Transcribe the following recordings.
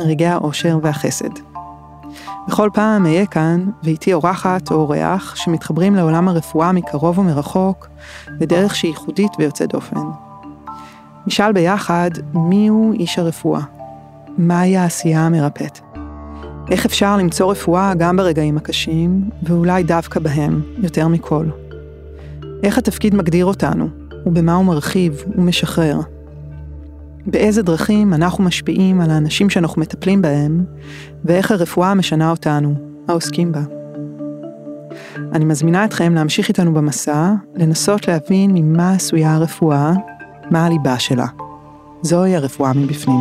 רגעי האושר והחסד. בכל פעם אהיה כאן, ואיתי אורחת או אורח שמתחברים לעולם הרפואה מקרוב ומרחוק, בדרך שהיא ייחודית ויוצאת דופן. נשאל ביחד מיהו איש הרפואה, מהי העשייה המרפאת. איך אפשר למצוא רפואה גם ברגעים הקשים, ואולי דווקא בהם, יותר מכל. איך התפקיד מגדיר אותנו, ובמה הוא מרחיב ומשחרר. באיזה דרכים אנחנו משפיעים על האנשים שאנחנו מטפלים בהם, ואיך הרפואה משנה אותנו, העוסקים בה. אני מזמינה אתכם להמשיך איתנו במסע, לנסות להבין ממה עשויה הרפואה, מה הליבה שלה. זוהי הרפואה מבפנים.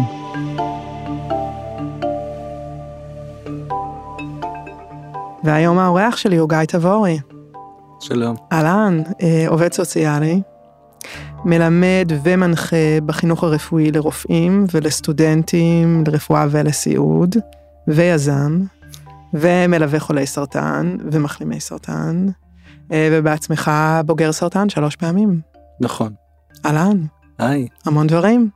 והיום האורח שלי הוא גיא תבורי. שלום. אהלן, אה, עובד סוציאלי, מלמד ומנחה בחינוך הרפואי לרופאים ולסטודנטים לרפואה ולסיעוד, ויזם, ומלווה חולי סרטן ומחלימי סרטן, אה, ובעצמך בוגר סרטן שלוש פעמים. נכון. אהלן. היי. המון דברים.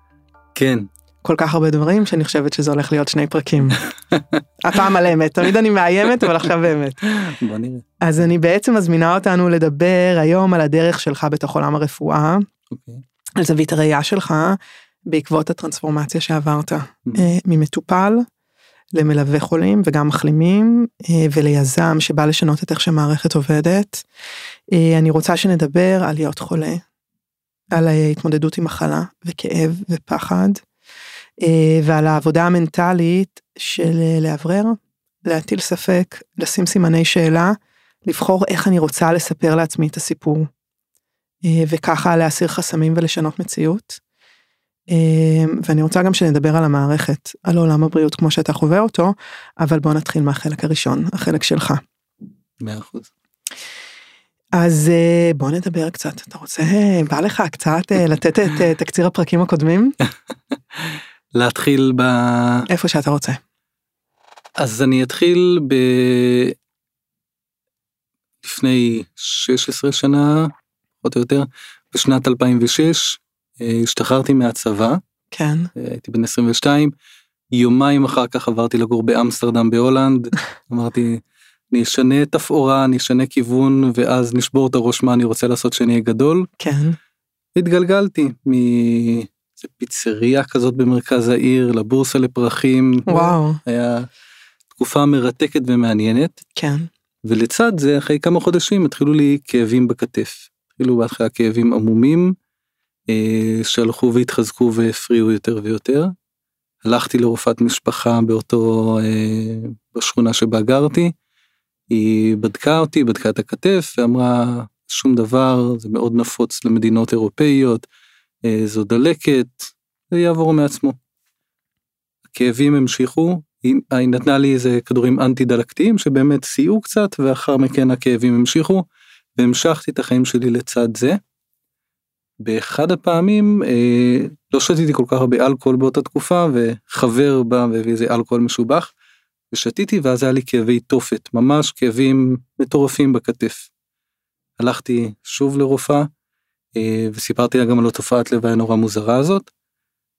כן. כל כך הרבה דברים שאני חושבת שזה הולך להיות שני פרקים. הפעם על אמת, תמיד אני מאיימת אבל עכשיו באמת. בוא נראה. אז אני בעצם מזמינה אותנו לדבר היום על הדרך שלך בתוך עולם הרפואה, אוקיי. על זווית הראייה שלך בעקבות הטרנספורמציה שעברת אה, ממטופל למלווה חולים וגם מחלימים אה, וליזם שבא לשנות את איך שמערכת עובדת. אה, אני רוצה שנדבר על להיות חולה, על ההתמודדות עם מחלה וכאב ופחד. ועל העבודה המנטלית של לאוורר, להטיל ספק, לשים סימני שאלה, לבחור איך אני רוצה לספר לעצמי את הסיפור. אה, וככה להסיר חסמים ולשנות מציאות. ואני רוצה גם שנדבר על המערכת, על עולם הבריאות כמו שאתה חווה אותו, אבל בוא נתחיל מהחלק הראשון, החלק שלך. מאה אחוז. אז בוא נדבר קצת, אתה רוצה, בא לך קצת לתת את תקציר הפרקים הקודמים? להתחיל ב... איפה שאתה רוצה. אז אני אתחיל ב... לפני 16 שנה, פחות או יותר, בשנת 2006, אה, השתחררתי מהצבא. כן. אה, הייתי בן 22, יומיים אחר כך עברתי לגור באמסטרדם בהולנד, אמרתי, אני אשנה תפאורה, אני אשנה כיוון, ואז נשבור את הראש מה אני רוצה לעשות שאני אהיה גדול. כן. התגלגלתי מ... פיצריה כזאת במרכז העיר לבורסה לפרחים. וואו. היה תקופה מרתקת ומעניינת. כן. ולצד זה אחרי כמה חודשים התחילו לי כאבים בכתף. התחילו בהתחלה כאבים עמומים אה, שהלכו והתחזקו והפריעו יותר ויותר. הלכתי לרופאת משפחה באותו אה, בשכונה שבה גרתי. היא בדקה אותי בדקה את הכתף ואמרה שום דבר זה מאוד נפוץ למדינות אירופאיות. אה, זו דלקת, זה יעבור מעצמו. הכאבים המשיכו, היא נתנה לי איזה כדורים אנטי דלקתיים שבאמת סייעו קצת ואחר מכן הכאבים המשיכו והמשכתי את החיים שלי לצד זה. באחד הפעמים אה, לא שתיתי כל כך הרבה אלכוהול באותה תקופה וחבר בא והביא איזה אלכוהול משובח ושתיתי ואז היה לי כאבי תופת ממש כאבים מטורפים בכתף. הלכתי שוב לרופאה אה, וסיפרתי לה גם על התופעת לוואי הנורא מוזרה הזאת,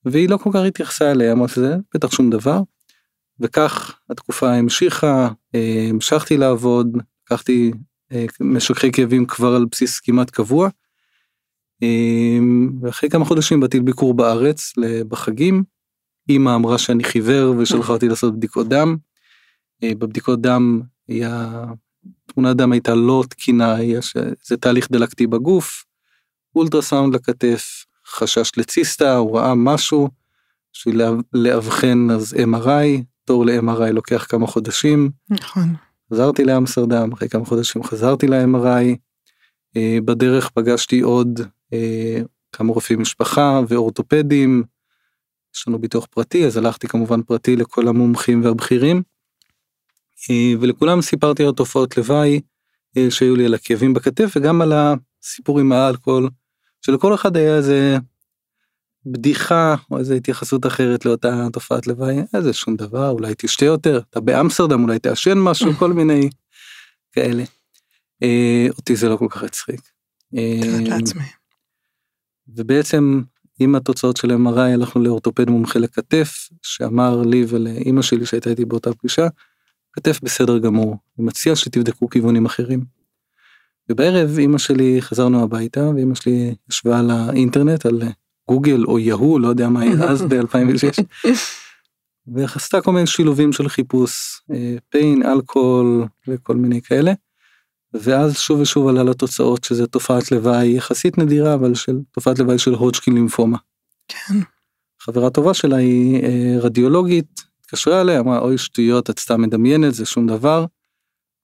והיא לא כל כך התייחסה אליה, אמרה שזה בטח שום דבר. וכך התקופה המשיכה, אה, המשכתי לעבוד, לקחתי משככי כאבים כבר על בסיס כמעט קבוע. ואחרי כמה חודשים באתי לביקור בארץ בחגים, אמא אמרה שאני חיוור ושלחה אותי לעשות בדיקות דם. בבדיקות דם היה, תמונת דם הייתה לא תקינה, זה תהליך דלקתי בגוף, אולטרסאונד לכתף, חשש לציסטה, הוא ראה משהו, בשביל לאבחן אז MRI, תור ל-MRI לוקח כמה חודשים. נכון. חזרתי לאמסרדם, אחרי כמה חודשים חזרתי ל-MRI, אה, בדרך פגשתי עוד אה, כמה רופאי משפחה ואורתופדים, יש לנו ביטוח פרטי, אז הלכתי כמובן פרטי לכל המומחים והבכירים, אה, ולכולם סיפרתי על תופעות לוואי שהיו לי על הכאבים בכתף וגם על הסיפור עם האלכוהול, שלכל אחד היה איזה בדיחה או איזה התייחסות אחרת לאותה תופעת לוואי, איזה שום דבר, אולי תשתה יותר, אתה באמסטרדם, אולי תעשן משהו, כל מיני כאלה. אה, אותי זה לא כל כך הצחיק. אה, ובעצם עם התוצאות של MRI הלכנו לאורתופד מומחה לכתף, שאמר לי ולאימא שלי שהייתה איתי באותה פגישה, כתף בסדר גמור, אני מציע שתבדקו כיוונים אחרים. ובערב אימא שלי חזרנו הביתה ואימא שלי ישבה על האינטרנט על גוגל או יהו לא יודע מה היה אז ב-2006 ועשתה כל מיני שילובים של חיפוש פיין אה, אלכוהול וכל מיני כאלה. ואז שוב ושוב עלה לתוצאות שזה תופעת לוואי יחסית נדירה אבל של תופעת לוואי של הודג'קין לימפומה. כן. חברה טובה שלה היא אה, רדיולוגית התקשרה אליה אמרה אוי שטויות את סתם מדמיינת זה שום דבר.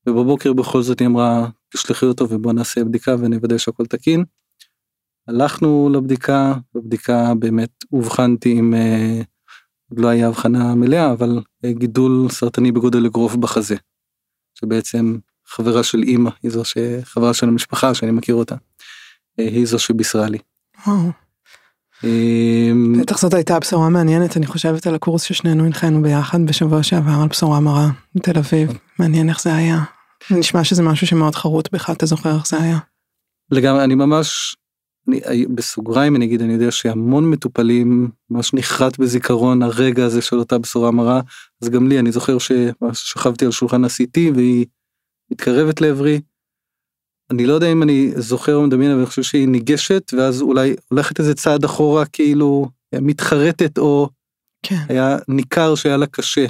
ובבוקר בכל זאת היא אמרה תשלחי אותו ובוא נעשה בדיקה ונוודא שהכל תקין. הלכנו לבדיקה, בבדיקה באמת אובחנתי עם, אה, עוד לא היה הבחנה מלאה, אבל אה, גידול סרטני בגודל אגרוף בחזה. שבעצם חברה של אימא, היא זו שחברה של המשפחה שאני מכיר אותה, אה, היא זו שבישרה לי. בטח זאת הייתה בשורה מעניינת, אני חושבת על הקורס ששנינו הנחינו ביחד בשבוע שעבר על בשורה מרה בתל אביב, מעניין איך זה היה. נשמע שזה משהו שמאוד חרוט בך, אתה זוכר איך זה היה? לגמרי, אני ממש אני, בסוגריים אני אגיד אני יודע שהמון מטופלים ממש נחרט בזיכרון הרגע הזה של אותה בשורה מרה אז גם לי אני זוכר ששכבתי על שולחן ה-CT והיא מתקרבת לעברי. אני לא יודע אם אני זוכר או מדמיין אבל אני חושב שהיא ניגשת ואז אולי הולכת איזה צעד אחורה כאילו מתחרטת או כן. היה ניכר שהיה לה קשה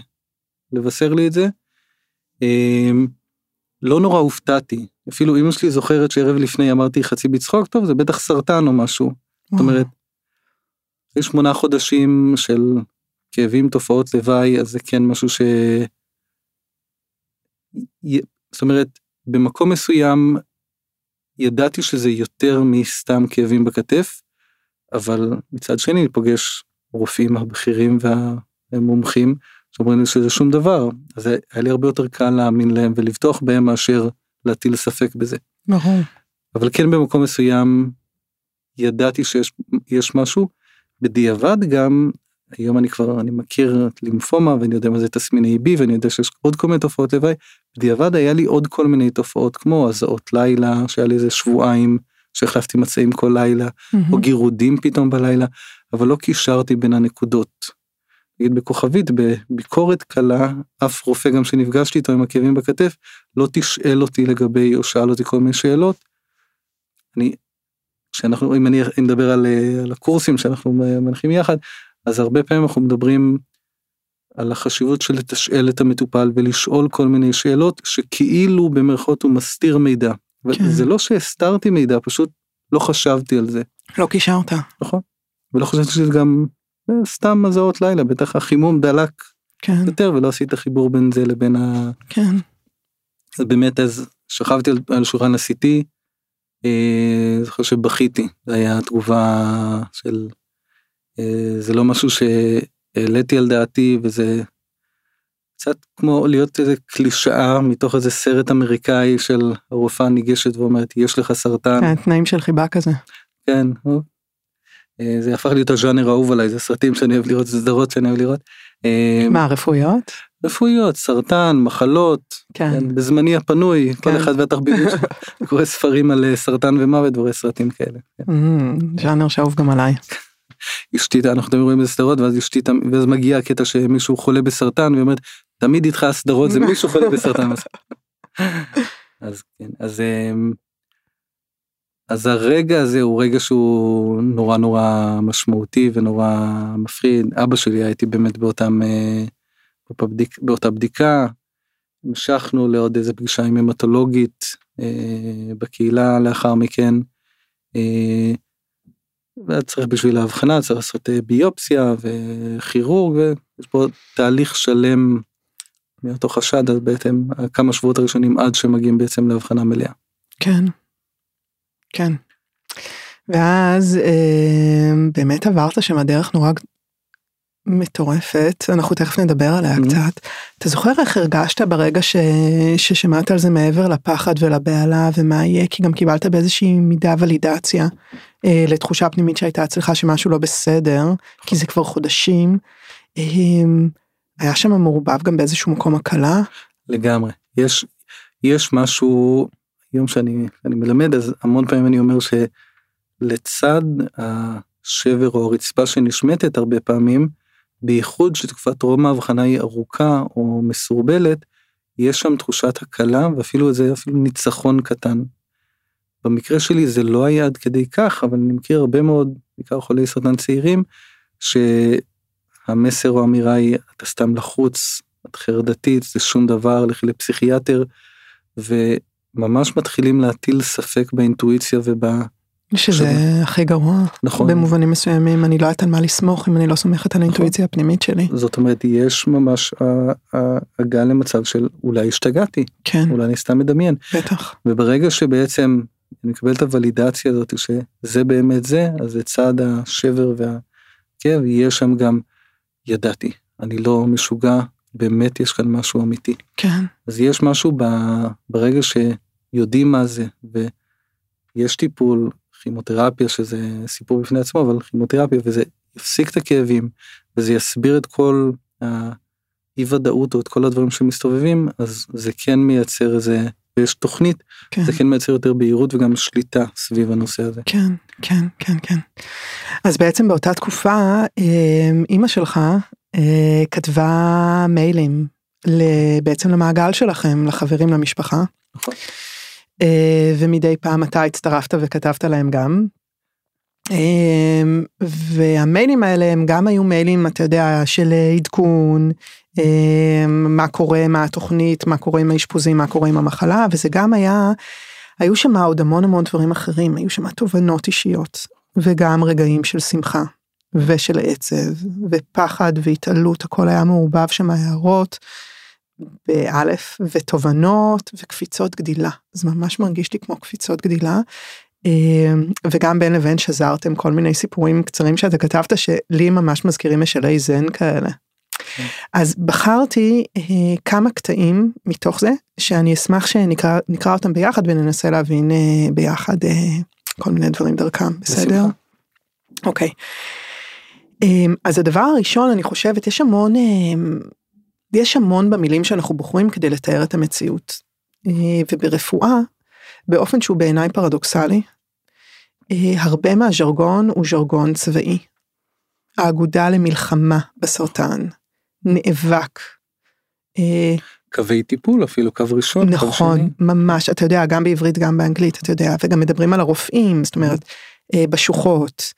לבשר לי את זה. אמ, לא נורא הופתעתי אפילו אמא שלי זוכרת שערב לפני אמרתי חצי בצחוק טוב זה בטח סרטן או משהו. זאת אומרת. אחרי שמונה חודשים של כאבים תופעות לוואי אז זה כן משהו ש... זאת אומרת במקום מסוים ידעתי שזה יותר מסתם כאבים בכתף אבל מצד שני אני פוגש רופאים הבכירים והמומחים שאומרים לי שזה שום דבר אז היה לי הרבה יותר קל להאמין להם ולבטוח בהם מאשר להטיל ספק בזה. ברור. אבל כן במקום מסוים ידעתי שיש משהו. בדיעבד גם היום אני כבר אני מכיר את לימפומה ואני יודע מה זה תסמיני B ואני יודע שיש עוד כל מיני תופעות לוואי. בדיעבד היה לי עוד כל מיני תופעות כמו הזעות לילה שהיה לי איזה שבועיים שהחלפתי מצעים כל לילה mm-hmm. או גירודים פתאום בלילה אבל לא קישרתי בין הנקודות. נגיד בכוכבית בביקורת קלה אף רופא גם שנפגשתי איתו עם הכאבים בכתף לא תשאל אותי לגבי או שאל אותי כל מיני שאלות. אני שאנחנו אם אני נדבר על, על הקורסים שאנחנו מנחים יחד אז הרבה פעמים אנחנו מדברים על החשיבות של לתשאל את המטופל ולשאול כל מיני שאלות שכאילו במרכאות הוא מסתיר מידע. כן. זה לא שהסתרתי מידע פשוט לא חשבתי על זה. לא קישרת. נכון. ולא חשבתי שזה גם סתם הזעות לילה בטח החימום דלק כן. יותר ולא עשית חיבור בין זה לבין ה... כן. אז באמת אז שכבתי על, על שולחן הסיטי, אה, זוכר שבכיתי, זה היה תגובה של, אה, זה לא משהו שהעליתי על דעתי וזה קצת כמו להיות איזה קלישאה מתוך איזה סרט אמריקאי של הרופאה ניגשת ואומרת יש לך סרטן. כן, תנאים של חיבה כזה. כן, אה, זה הפך להיות הז'אנר האהוב עליי, זה סרטים שאני אוהב לראות, זה סדרות שאני אוהב לראות. אה, מה, רפואיות? רפואיות, סרטן, מחלות, כן. כן, בזמני הפנוי, כן. כל אחד והתחביבים שלו, קורא ספרים על אה, סרטן ומוות ורואה סרטים כאלה. כן. Mm, ז'אנר שאהוב גם עליי. אשתי, אנחנו תמיד רואים איזה סדרות ואז אשתי, ואז מגיע הקטע שמישהו חולה בסרטן ואומרת, תמיד איתך סדרות זה מישהו חולה בסרטן. אז כן, אז אז הרגע הזה הוא רגע שהוא נורא נורא משמעותי ונורא מפחיד. אבא שלי הייתי באמת באותם, אה, בבדיק, באותה בדיקה, המשכנו לעוד איזה פגישה עם המטולוגית אה, בקהילה לאחר מכן. אה, צריך בשביל ההבחנה צריך לעשות ביופסיה וכירורג ויש פה תהליך שלם מאותו חשד אז בעצם כמה שבועות הראשונים עד שמגיעים בעצם להבחנה מלאה. כן. כן. ואז אה, באמת עברת שם הדרך נורא מטורפת, אנחנו תכף נדבר עליה Mhm. קצת. אתה זוכר איך הרגשת ברגע ש... ששמעת על זה מעבר לפחד ולבהלה ומה יהיה? כי גם קיבלת באיזושהי מידה ולידציה אה, לתחושה פנימית שהייתה אצלך שמשהו לא בסדר, כי זה כבר חודשים. אה, היה שם מעורבב גם באיזשהו מקום הקלה? לגמרי. יש, יש משהו, היום שאני אני מלמד, אז המון פעמים אני אומר שלצד השבר או הרצפה שנשמטת הרבה פעמים, בייחוד שתקופת טרום ההבחנה היא ארוכה או מסורבלת, יש שם תחושת הקלה ואפילו איזה אפילו ניצחון קטן. במקרה שלי זה לא היה עד כדי כך, אבל אני מכיר הרבה מאוד, בעיקר חולי סרטן צעירים, שהמסר או האמירה היא אתה סתם לחוץ, את חרדתית, זה שום דבר, לכי לפסיכיאטר, וממש מתחילים להטיל ספק באינטואיציה וב... שזה הכי גרוע. נכון. במובנים מסוימים אני לא יודעת על מה לסמוך אם אני לא סומכת על האינטואיציה הפנימית שלי. זאת אומרת, יש ממש הגעה למצב של אולי השתגעתי, כן, אולי אני סתם מדמיין. בטח. וברגע שבעצם אני מקבל את הוולידציה הזאת שזה באמת זה, אז לצד השבר והכאב יש שם גם ידעתי, אני לא משוגע, באמת יש כאן משהו אמיתי. כן, אז יש משהו ב, ברגע שיודעים מה זה ויש טיפול, כימותרפיה שזה סיפור בפני עצמו, אבל כימותרפיה וזה יפסיק את הכאבים וזה יסביר את כל האי ודאות או את כל הדברים שמסתובבים, אז זה כן מייצר איזה, ויש תוכנית, כן. זה כן מייצר יותר בהירות וגם שליטה סביב הנושא הזה. כן, כן, כן, כן. אז בעצם באותה תקופה, אה, אימא שלך אה, כתבה מיילים בעצם למעגל שלכם, לחברים למשפחה, נכון. אה, ומדי פעם אתה הצטרפת וכתבת להם גם. אה, והמיילים האלה הם גם היו מיילים, אתה יודע, של עדכון, אה, מה קורה, מה התוכנית, מה קורה עם האשפוזים, מה קורה עם המחלה, וזה גם היה, היו שם עוד המון המון דברים אחרים, היו שם תובנות אישיות, וגם רגעים של שמחה, ושל עצב, ופחד והתעלות, הכל היה מעורבב שם הערות, באלף, ותובנות, וקפיצות גדילה. זה ממש מרגיש לי כמו קפיצות גדילה. אה, וגם בין לבין שזרתם כל מיני סיפורים קצרים שאתה כתבת שלי ממש מזכירים משלי זן כאלה. אז בחרתי אה, כמה קטעים מתוך זה שאני אשמח שנקרא נקרא אותם ביחד וננסה להבין אה, ביחד אה, כל מיני דברים דרכם בסדר? אוקיי. אה, אז הדבר הראשון אני חושבת יש המון אה, יש המון במילים שאנחנו בוחרים כדי לתאר את המציאות אה, וברפואה באופן שהוא בעיניי פרדוקסלי. אה, הרבה מהז'רגון הוא ז'רגון צבאי. האגודה למלחמה בסרטן, נאבק. אה, קווי טיפול אפילו קו ראשון, קו נכון, שני. ממש, אתה יודע, גם בעברית גם באנגלית, אתה יודע, וגם מדברים על הרופאים, זאת אומרת, אה, בשוחות,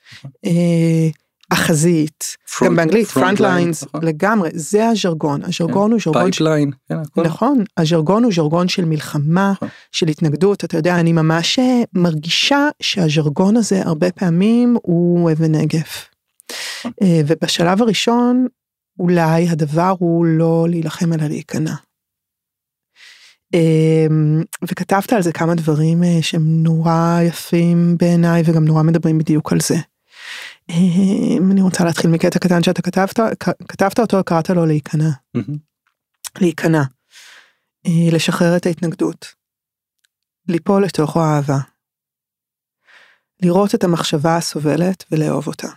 אה, החזית, Front- גם באנגלית, front פרונט line, ליינס, נכון. לגמרי, זה הז'רגון, הז'רגון הוא ז'רגון, pipeline, כן, הכל. נכון, הז'רגון הוא ז'רגון של מלחמה, נכון. של התנגדות, אתה יודע, אני ממש אה, מרגישה שהז'רגון הזה הרבה פעמים הוא אבן נגף. נכון. אה, ובשלב הראשון, אולי הדבר הוא לא להילחם אלא להיכנע. אמ, וכתבת על זה כמה דברים אה, שהם נורא יפים בעיניי וגם נורא מדברים בדיוק על זה. אמ, אני רוצה להתחיל מקטע קטן שאתה כתבת, כתבת אותו, קראת לו להיכנע. להיכנע, אה, לשחרר את ההתנגדות, ליפול לתוך האהבה, לראות את המחשבה הסובלת ולאהוב אותה.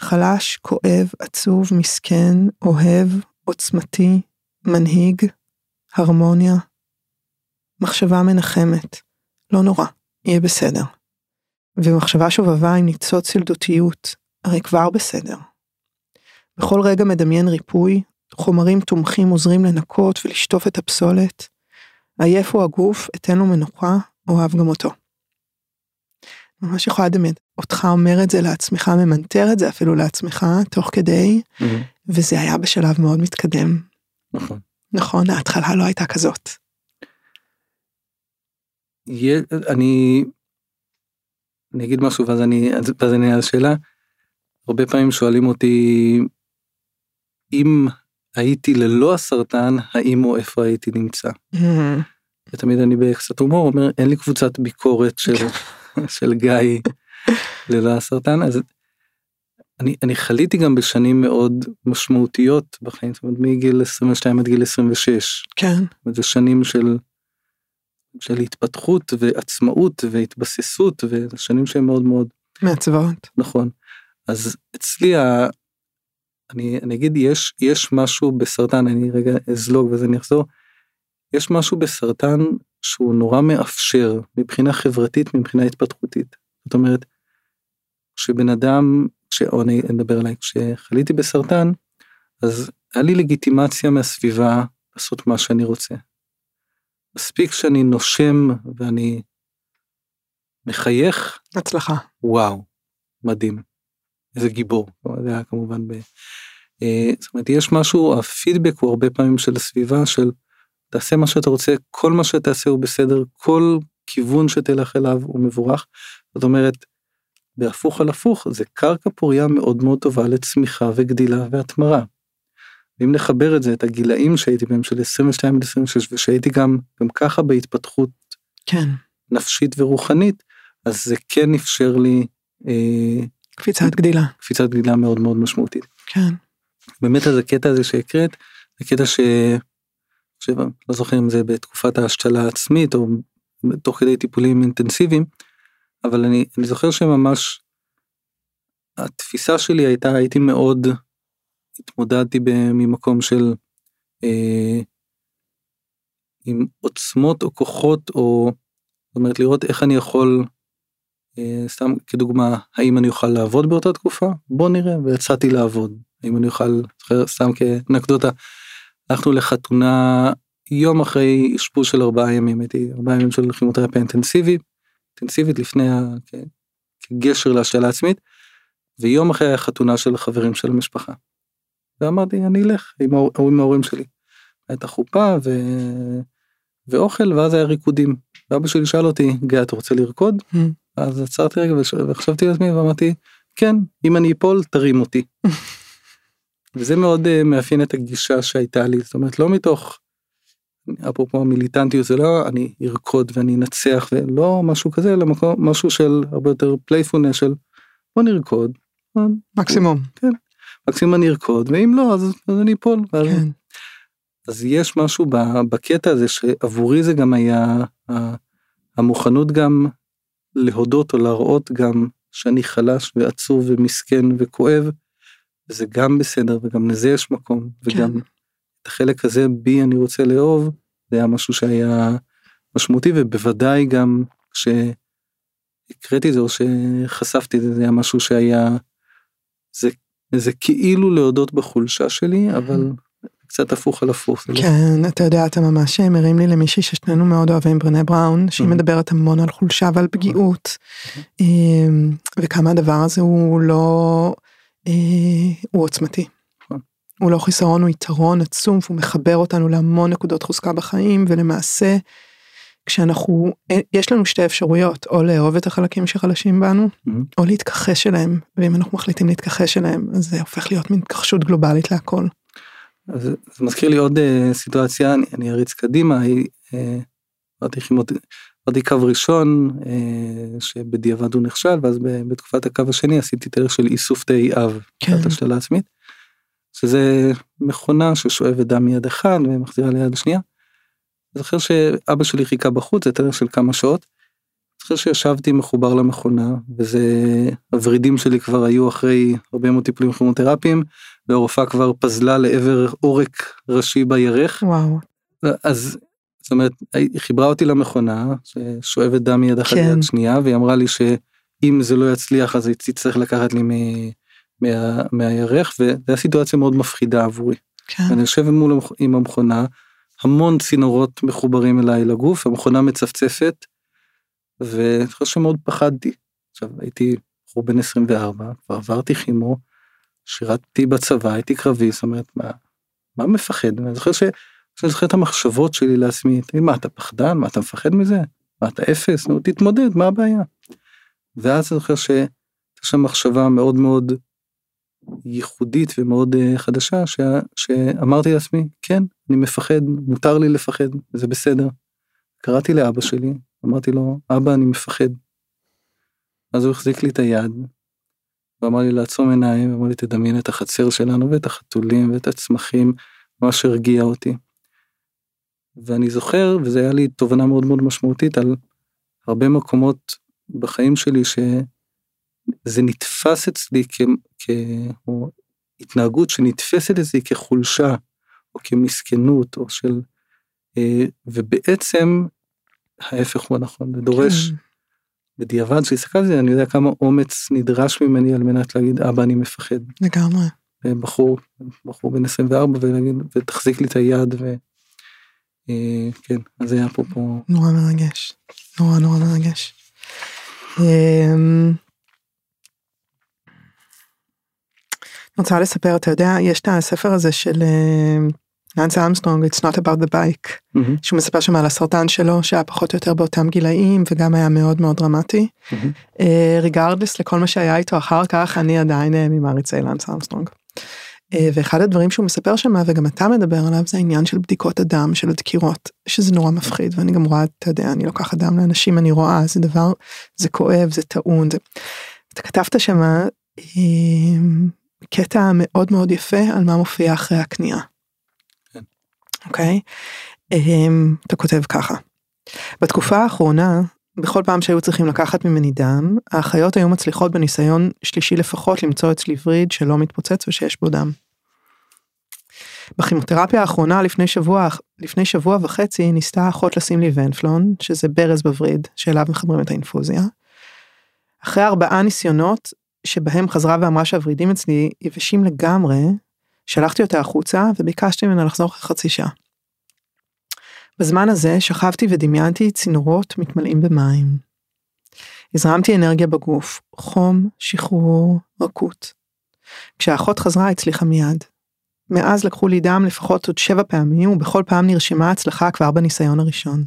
חלש, כואב, עצוב, מסכן, אוהב, עוצמתי, מנהיג, הרמוניה, מחשבה מנחמת, לא נורא, יהיה בסדר. ומחשבה שובבה עם ניצוץ ילדותיות, הרי כבר בסדר. בכל רגע מדמיין ריפוי, חומרים תומכים עוזרים לנקות ולשטוף את הפסולת. עייף הוא הגוף, אתן לו מנוחה, אוהב גם אותו. ממש יכולה לדמיין אותך אומר את זה לעצמך, ממנטר את זה אפילו לעצמך, תוך כדי, מהמם. וזה היה בשלב מאוד מתקדם. נכון. נכון, ההתחלה לא הייתה כזאת. יה- אני אני אגיד משהו ואז אני אז- ואז אני אענה על שאלה. הרבה פעמים שואלים אותי אם הייתי ללא הסרטן האם או איפה הייתי נמצא. ותמיד אני בקצת הומור אומר אין לי קבוצת ביקורת של של גיא ללא הסרטן אז אני, אני חליתי גם בשנים מאוד משמעותיות בחיים, זאת אומרת מגיל 22 עד גיל 26. כן. זה שנים של, של התפתחות ועצמאות והתבססות, וזה שנים שהן מאוד מאוד... מעצבות. נכון. אז אצלי, ה... אני, אני אגיד, יש, יש משהו בסרטן, אני רגע אזלוג ואז אני אחזור, יש משהו בסרטן שהוא נורא מאפשר מבחינה חברתית, מבחינה התפתחותית. זאת אומרת, כשבן אדם. או אני אדבר עליי, כשחליתי בסרטן, אז היה לי לגיטימציה מהסביבה לעשות מה שאני רוצה. מספיק שאני נושם ואני מחייך. הצלחה. וואו, מדהים. איזה גיבור. זה היה כמובן ב... אה, זאת אומרת, יש משהו, הפידבק הוא הרבה פעמים של הסביבה של תעשה מה שאתה רוצה, כל מה שתעשה הוא בסדר, כל כיוון שתלך אליו הוא מבורך. זאת אומרת, בהפוך על הפוך, זה קרקע פוריה מאוד מאוד טובה לצמיחה וגדילה והתמרה. ואם נחבר את זה, את הגילאים שהייתי בהם של 22 עד 26, ושהייתי גם, גם ככה בהתפתחות כן. נפשית ורוחנית, אז זה כן אפשר לי... אה, קפיצת גדילה. קפיצת גדילה מאוד מאוד משמעותית. כן. באמת אז הקטע הזה שהקראת, זה קטע ש... עכשיו, לא זוכר אם זה בתקופת ההשתלה העצמית או תוך כדי טיפולים אינטנסיביים, אבל אני, אני זוכר שממש התפיסה שלי הייתה, הייתי מאוד, התמודדתי ממקום של אה, עם עוצמות או כוחות או, זאת אומרת לראות איך אני יכול, אה, סתם כדוגמה, האם אני אוכל לעבוד באותה תקופה? בוא נראה, ויצאתי לעבוד. האם אני אוכל, סתם כאנקדוטה, הלכנו לחתונה יום אחרי אשפוז של ארבעה ימים, הייתי ארבעה ימים של כימותרפיה אינטנסיבית, אינטנסיבית לפני, ה, כגשר להשאלה עצמית, ויום אחרי החתונה של החברים של המשפחה. ואמרתי אני אלך עם, עם ההורים שלי. הייתה חופה ו... ואוכל ואז היה ריקודים. ואבא שלי שאל אותי גיא אתה רוצה לרקוד? Mm. אז עצרתי רגע וחשבתי לעצמי ואמרתי כן אם אני אפול תרים אותי. וזה מאוד uh, מאפיין את הגישה שהייתה לי זאת אומרת לא מתוך אפרופו המיליטנטיות זה לא אני ארקוד ואני אנצח ולא משהו כזה אלא מקום משהו של הרבה יותר playfulness של בוא נרקוד. מקסימום. כן. מקסימום אני ארקוד ואם לא אז, אז אני אפול. כן. אז יש משהו בקטע הזה שעבורי זה גם היה המוכנות גם להודות או להראות גם שאני חלש ועצוב ומסכן וכואב. זה גם בסדר וגם לזה יש מקום וגם כן. את החלק הזה בי אני רוצה לאהוב זה היה משהו שהיה משמעותי ובוודאי גם כשהקראתי את זה או שחשפתי את זה זה היה משהו שהיה זה זה כאילו להודות בחולשה שלי אבל קצת הפוך על הפוך. לא- כן אתה יודע אתה ממש מרים לי למישהי ששנינו מאוד אוהבים ברנה בראון שהיא מדברת המון על חולשה ועל פגיעות אמ, וכמה הדבר הזה הוא לא אה, הוא עוצמתי. נכון. הוא לא חיסרון הוא יתרון עצום והוא מחבר אותנו להמון נקודות חוזקה בחיים ולמעשה כשאנחנו אה, יש לנו שתי אפשרויות או לאהוב את החלקים שחלשים בנו או להתכחש אליהם ואם אנחנו מחליטים להתכחש אליהם אז זה הופך להיות מין התכחשות גלובלית להכל. אז זה מזכיר לי עוד uh, סיטואציה אני, אני אריץ קדימה היא עברתי קו ראשון uh, שבדיעבד הוא נכשל ואז בתקופת הקו השני עשיתי תהליך של איסוף תאי אב, כן. השתלה עצמית. שזה מכונה ששואבת דם מיד אחד ומחזירה ליד השנייה. זוכר שאבא שלי חיכה בחוץ זה תהליך של כמה שעות. זוכר שישבתי מחובר למכונה וזה הוורידים שלי כבר היו אחרי הרבה מאוד טיפולים כימותרפיים והרופאה כבר פזלה לעבר עורק ראשי בירך. וואו. אז זאת אומרת היא חיברה אותי למכונה ששואבת דם מיד אחת כן. ליד שנייה והיא אמרה לי שאם זה לא יצליח אז היא תצטרך לקחת לי מ... מה... מהירך וזו סיטואציה מאוד מפחידה עבורי. כן. אני יושב מול עם המכונה המון צינורות מחוברים אליי לגוף המכונה מצפצפת ואני חושב שמאוד פחדתי. עכשיו הייתי בחור בן 24 כבר עברתי חימו שירתתי בצבא הייתי קרבי זאת אומרת מה, מה מפחד אני זוכר ש... אני זוכר את המחשבות שלי לעצמי מה אתה פחדן מה אתה מפחד מזה מה אתה אפס נו תתמודד מה הבעיה. ואז אני זוכר שיש שם מחשבה מאוד מאוד ייחודית ומאוד uh, חדשה ש... שאמרתי לעצמי כן אני מפחד מותר לי לפחד זה בסדר. קראתי לאבא שלי אמרתי לו אבא אני מפחד. אז הוא החזיק לי את היד ואמר לי לעצום עיניים, אמר לי תדמיין את החצר שלנו ואת החתולים ואת הצמחים, ממש הרגיע אותי. ואני זוכר, וזו היה לי תובנה מאוד מאוד משמעותית על הרבה מקומות בחיים שלי שזה נתפס אצלי כ... כ... או התנהגות שנתפסת אצלי כחולשה או כמסכנות או של... אה, ובעצם ההפך הוא הנכון, זה דורש, כן. בדיעבד שהסתכלתי על זה, אני יודע כמה אומץ נדרש ממני על מנת להגיד אבא אני מפחד. לגמרי. בחור, בחור בן 24 ולהגיד, ותחזיק לי את היד ו... אה, כן, אז זה היה פה פה. נורא מרגש, נורא נורא מרגש. אמ, אני רוצה לספר, אתה יודע, יש את הספר הזה של אה, לאנס ארמסטרונג, It's Not About the Bike, mm-hmm. שהוא מספר שם על הסרטן שלו, שהיה פחות או יותר באותם גילאים, וגם היה מאוד מאוד דרמטי. Regardless mm-hmm. uh, לכל מה שהיה איתו אחר כך, אני עדיין uh, ממעריצי לאנס ארמסטרונג. Uh, ואחד הדברים שהוא מספר שם, וגם אתה מדבר עליו, זה העניין של בדיקות הדם, של הדקירות, שזה נורא מפחיד, ואני גם רואה, אתה יודע, אני לוקחת דם לאנשים, אני רואה, זה דבר, זה כואב, זה טעון. זה... אתה כתבת uh, קטע מאוד מאוד יפה על מה מופיע אחרי הקנייה. אוקיי? אמ, אתה כותב ככה. בתקופה האחרונה, בכל פעם שהיו צריכים לקחת ממני דם, האחיות היו מצליחות בניסיון שלישי לפחות למצוא אצלי וריד שלא מתפוצץ ושיש בו דם. בכימותרפיה האחרונה לפני שבוע, לפני שבוע וחצי ניסתה האחות לשים לי ונפלון, שזה ברז בווריד, שאליו מחברים את האינפוזיה. אחרי ארבעה ניסיונות, שבהם חזרה ואמרה שהוורידים אצלי יבשים לגמרי, שלחתי אותה החוצה וביקשתי ממנה לחזור אחרי חצי שעה. בזמן הזה שכבתי ודמיינתי צינורות מתמלאים במים. הזרמתי אנרגיה בגוף, חום, שחרור, רכות. כשהאחות חזרה הצליחה מיד. מאז לקחו לי דם לפחות עוד שבע פעמים ובכל פעם נרשמה הצלחה כבר בניסיון הראשון.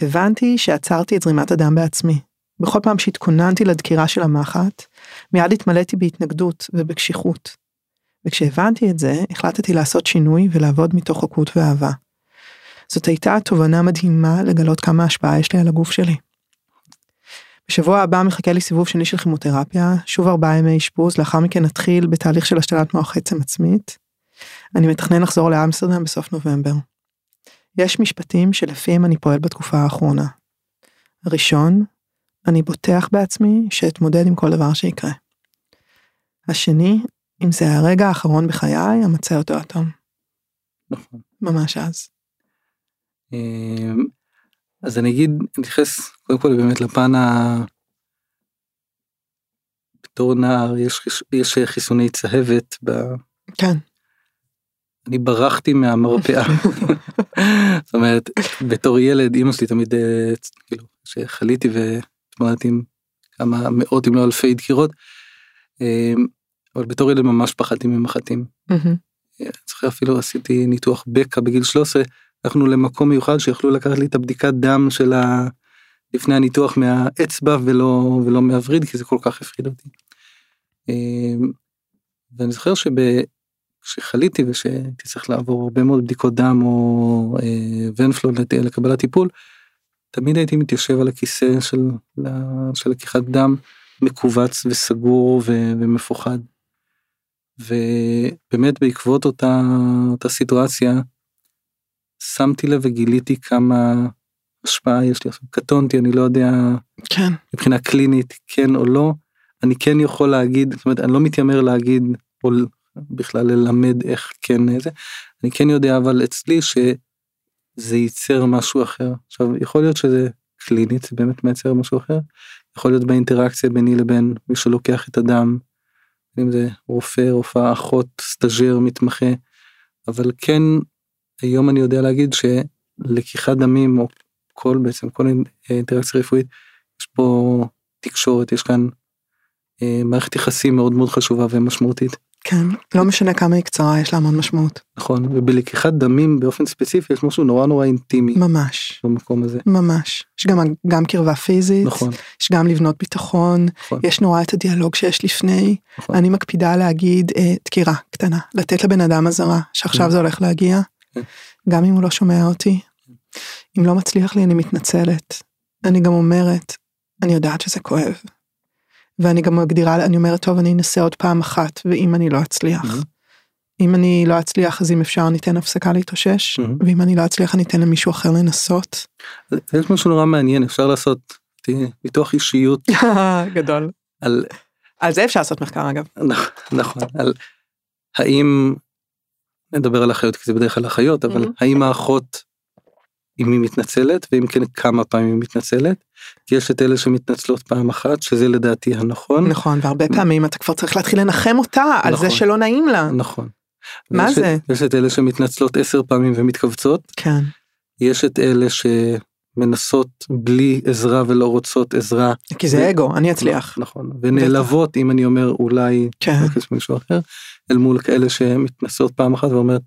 הבנתי שעצרתי את זרימת הדם בעצמי. בכל פעם שהתכוננתי לדקירה של המחט, מיד התמלאתי בהתנגדות ובקשיחות. וכשהבנתי את זה, החלטתי לעשות שינוי ולעבוד מתוך רכות ואהבה. זאת הייתה תובנה מדהימה לגלות כמה השפעה יש לי על הגוף שלי. בשבוע הבא מחכה לי סיבוב שני של כימותרפיה, שוב ארבעה ימי אשפוז, לאחר מכן נתחיל בתהליך של השתלת מוח עצם עצמית. אני מתכנן לחזור לאמסטרדם בסוף נובמבר. יש משפטים שלפיהם אני פועל בתקופה האחרונה. הראשון, אני בוטח בעצמי שאתמודד עם כל דבר שיקרה. השני, אם זה הרגע האחרון בחיי, אמצה אותו עד תום. נכון. ממש אז. אמ, אז אני אגיד, אני אתייחס קודם כל באמת לפן ה... בתור נער יש, יש חיסוני צהבת ב... כן. אני ברחתי מהמרפאה. זאת אומרת, בתור ילד אמא שלי תמיד, אה, כאילו, והתמודדתי עם כמה מאות אם לא אלפי דקירות, אמ, אבל בתור ילד ממש פחדתי ממחטים. אני זוכר אפילו עשיתי ניתוח בקע בגיל 13, הלכנו למקום מיוחד שיכלו לקחת לי את הבדיקת דם של ה... לפני הניתוח מהאצבע ולא ולא מהווריד כי זה כל כך הפחיד אותי. אמ, ואני זוכר שכשחליתי ושהייתי צריך לעבור הרבה מאוד בדיקות דם או אה, ונפלון לקבלת טיפול, תמיד הייתי מתיישב על הכיסא של, של לקיחת דם מכווץ וסגור ו, ומפוחד. ובאמת בעקבות אותה, אותה סיטואציה שמתי לב וגיליתי כמה השפעה יש לי. עכשיו קטונתי אני לא יודע כן. מבחינה קלינית כן או לא. אני כן יכול להגיד זאת אומרת אני לא מתיימר להגיד או בכלל ללמד איך כן זה. אני כן יודע אבל אצלי שזה ייצר משהו אחר. עכשיו יכול להיות שזה קלינית זה באמת מייצר משהו אחר. יכול להיות באינטראקציה ביני לבין מי שלוקח את הדם אם זה רופא רופאה אחות סטאז'ר מתמחה. אבל כן היום אני יודע להגיד שלקיחת דמים או כל בעצם כל אינטראקציה רפואית יש פה תקשורת יש כאן אה, מערכת יחסים מאוד מאוד חשובה ומשמעותית. כן, לא משנה כמה היא קצרה, יש לה המון משמעות. נכון, ובלקיחת דמים באופן ספציפי יש משהו נורא נורא אינטימי. ממש. במקום הזה. ממש. יש גם, גם קרבה פיזית. נכון. יש גם לבנות ביטחון. נכון. יש נורא את הדיאלוג שיש לפני. נכון. אני מקפידה להגיד אה, דקירה קטנה, לתת לבן אדם אזהרה, שעכשיו כן. זה הולך להגיע. כן. גם אם הוא לא שומע אותי. אם לא מצליח לי אני מתנצלת. אני גם אומרת, אני יודעת שזה כואב. ואני גם מגדירה, אני אומרת, טוב, אני אנסה עוד פעם אחת, ואם אני לא אצליח. Mhm. אם אני לא אצליח, אז אם אפשר, ניתן הפסקה להתאושש, Mhm. ואם אני לא אצליח, אני אתן למישהו אחר לנסות. יש משהו נורא מעניין אפשר לעשות ניתוח אישיות גדול. על על זה אפשר לעשות מחקר, אגב. נכ- נכון על האם נדבר על אחיות כי זה בדרך כלל אחיות אבל Mhm. האם האחות אם היא מתנצלת ואם כן כמה פעמים היא מתנצלת יש את אלה שמתנצלות פעם אחת שזה לדעתי הנכון נכון, והרבה פעמים אתה כבר צריך להתחיל לנחם אותה על זה נכון. שלא נעים לה. נכון. מה ויש את- זה? יש את אלה שמתנצלות עשר פעמים ומתכווצות כן, יש את אלה שמנסות בלי עזרה ולא רוצות עזרה כי זה ו- אגו, אני אצליח. נכון ונעלבות אם אני אומר אולי כן, מישהו אחר אל מול כאלה שמתנסות פעם אחת ואומרת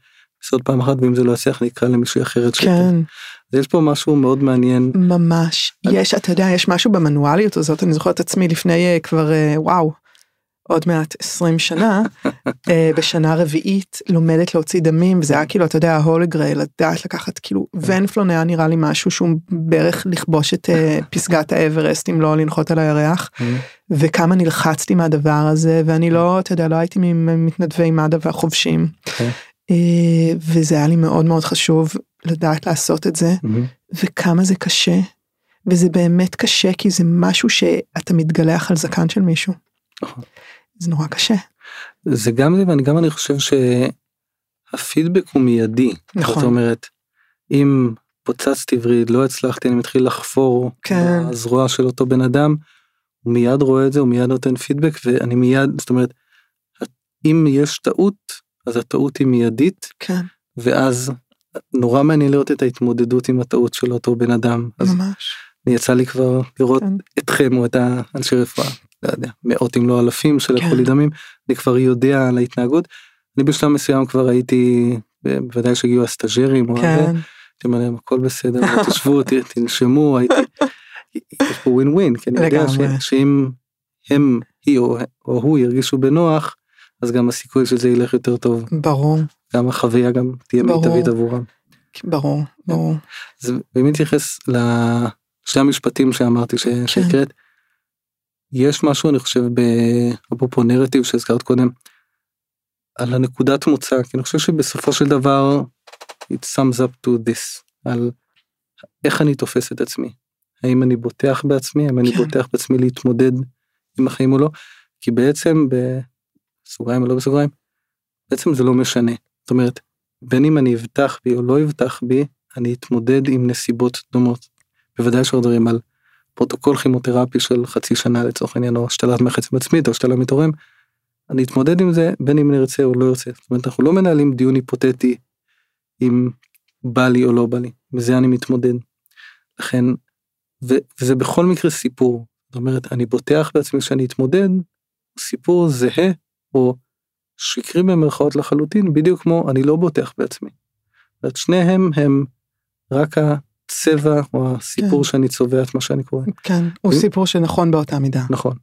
"נסות פעם אחת ואם זה לא יצליח אני אקרא למישהי אחרת שתהיה". כן, אז יש פה משהו מאוד מעניין ממש. יש, אתה יודע, יש משהו במנואליות הזאת, אני זוכרת את עצמי לפני אה, כבר, אה, וואו, עוד מעט 20 שנה, אה, בשנה רביעית לומדת להוציא דמים, וזה היה כאילו, אתה יודע, ההולי גרייל, לדעת לקחת, כאילו, ונפלון היה נראה לי משהו שהוא בערך לכבוש את פסגת האברסט, אם לא לנחות על הירח. וכמה נלחצתי מהדבר הזה ואני לא אתה יודע לא הייתי ממתנדבי מד"א והחובשים כן. וזה היה לי מאוד מאוד חשוב לדעת לעשות את זה. וכמה זה קשה וזה באמת קשה כי זה משהו שאתה מתגלח על זקן של מישהו. נכון. זה נורא קשה. זה גם זה ואני גם אני חושב שהפידבק הוא מיידי נכון. זאת אומרת אם פוצצתי וריד לא הצלחתי אני מתחיל לחפור כן. בזרוע של אותו בן אדם הוא מיד רואה את זה הוא מיד נותן פידבק ואני מיד זאת אומרת אם יש טעות אז הטעות היא מיידית כן ואז נורא מעניין לראות את ההתמודדות עם הטעות של אותו בן אדם אז ממש. אני יצא לי כבר לראות כן. אתכם או את האנשי רפואה לא יודע מאות אם לא אלפים של כן. לקחו לי דמים אני כבר יודע על ההתנהגות. אני בשלב מסוים כבר הייתי בוודאי שהגיעו הסטאג'רים כן. הייתי אומר להם הכל בסדר תשבו תנשמו הייתי. יש פה ווין ווין כי אני יודע שאם הם היא או, או הוא ירגישו בנוח אז גם הסיכוי שזה ילך יותר טוב ברור גם החוויה גם תהיה. מיטבית עבורם. ברור ברור. אז באמת מתייחס לשני המשפטים שאמרתי ש- כן. שהקראת. יש משהו אני חושב אפרופו נרטיב שהזכרת קודם על הנקודת מוצא כי אני חושב שבסופו של דבר it sums up to this על איך אני תופס את עצמי האם אני בוטח בעצמי האם אני כן. בוטח בעצמי להתמודד עם החיים או לא כי בעצם בסוגריים או לא בסוגריים בעצם זה לא משנה זאת אומרת בין אם אני אבטח בי או לא אבטח בי אני אתמודד עם נסיבות דומות. בוודאי שאנחנו מדברים על פרוטוקול כימותרפי של חצי שנה לצורך העניין או השתלת מח עצם עצמית או השתלה מתורם. אני אתמודד עם זה בין אם ארצה או לא ארצה. זאת אומרת אנחנו לא מנהלים דיון היפותטי אם בא לי או לא בא לי. מזה אני מתמודד. לכן ו- וזה בכל מקרה סיפור. זאת אומרת אני בוטח בעצמי שאני אתמודד סיפור זהה או שקרי במרכאות לחלוטין בדיוק כמו אני לא בוטח בעצמי. זאת אומרת, שניהם הם רק הצבע או הסיפור כן. שאני צובע את מה שאני קורא. כן. הוא סיפור שנכון באותה מידה. נכון.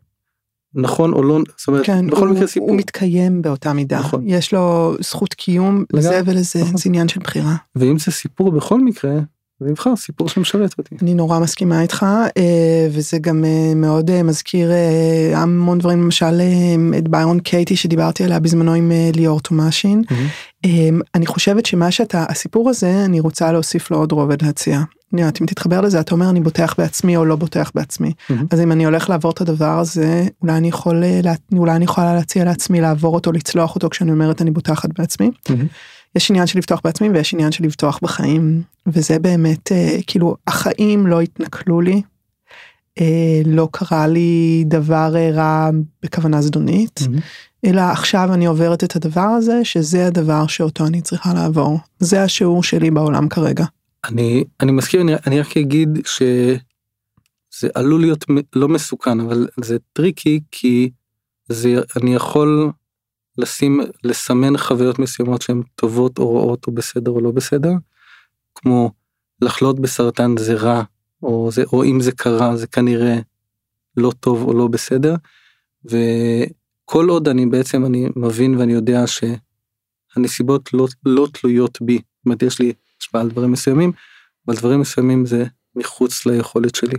נכון או לא, זאת אומרת, כן, בכל הוא, מקרה סיפור. הוא מתקיים באותה מידה. נכון. יש לו זכות קיום לגמרי, לזה ולזה, נכון. זה עניין של בחירה. ואם זה סיפור בכל מקרה, זה נבחר סיפור שמשרת אותי. אני נורא מסכימה איתך, אה, וזה גם אה, מאוד אה, מזכיר המון דברים, למשל את ביירון קייטי שדיברתי עליה בזמנו עם ליאור תומאשין. אה, אני חושבת שמה שאתה, הסיפור הזה, אני רוצה להוסיף לו עוד רובד להציע. אני יודעת, אם תתחבר לזה, אתה אומר אני בוטח בעצמי או לא בוטח בעצמי. מהמם. אז אם אני הולך לעבור את הדבר הזה, אולי אני יכול, אולי אני יכולה להציע לעצמי לעבור אותו, לצלוח אותו כשאני אומרת אני בוטחת בעצמי. מהמם. יש עניין של לבטוח בעצמי ויש עניין של לבטוח בחיים וזה באמת אה, כאילו החיים לא התנכלו לי. אה, לא קרה לי דבר אה, רע בכוונה זדונית מהמם. אלא עכשיו אני עוברת את הדבר הזה שזה הדבר שאותו אני צריכה לעבור זה השיעור שלי בעולם כרגע. אני אני מסכים אני, אני רק אגיד שזה עלול להיות לא מסוכן אבל זה טריקי כי זה אני יכול לשים לסמן חוויות מסוימות שהן טובות או רעות או בסדר או לא בסדר כמו לחלות בסרטן זה רע או זה או אם זה קרה זה כנראה לא טוב או לא בסדר. וכל עוד אני בעצם אני מבין ואני יודע שהנסיבות לא, לא תלויות בי זאת אומרת יש לי השפעה על דברים מסוימים אבל דברים מסוימים זה מחוץ ליכולת שלי.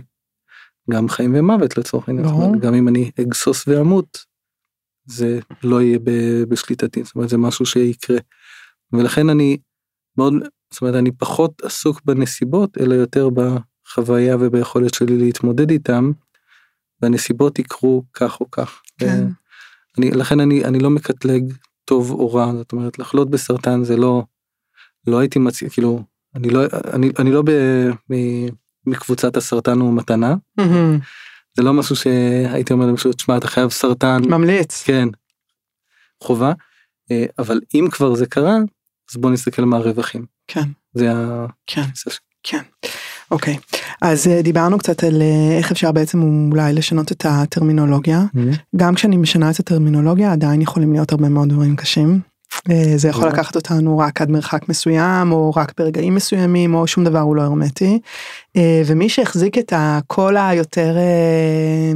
גם חיים ומוות לצורך העניין, גם אם אני אגסוס ואמות, זה לא יהיה בשליטתי, זאת אומרת זה משהו שיקרה. ולכן אני מאוד, זאת אומרת אני פחות עסוק בנסיבות, אלא יותר בחוויה וביכולת שלי להתמודד איתם, והנסיבות יקרו כך או כך. כן. אני, לכן אני, אני לא מקטלג טוב או רע, זאת אומרת לחלות בסרטן זה לא, לא הייתי מציע, כאילו, אני לא, אני, אני לא ב, מ, מקבוצת הסרטן הוא מתנה, מהמם. זה לא משהו שהייתי אומר למישהו, תשמע אתה חייב סרטן, ממליץ. כן, חובה, אה, אבל אם כבר זה קרה, אז בוא נסתכל מה הרווחים, כן, זה ה... כן, כן. אוקיי. אז אה, דיברנו קצת על אה, איך אפשר בעצם אולי לשנות את הטרמינולוגיה. גם כשאני משנה את הטרמינולוגיה עדיין יכולים להיות הרבה מאוד דברים קשים. אה, זה יכול נכון. לקחת אותנו רק עד מרחק מסוים או רק ברגעים מסוימים או שום דבר הוא לא הרמטי. אה, ומי שהחזיק את הקול היותר אה,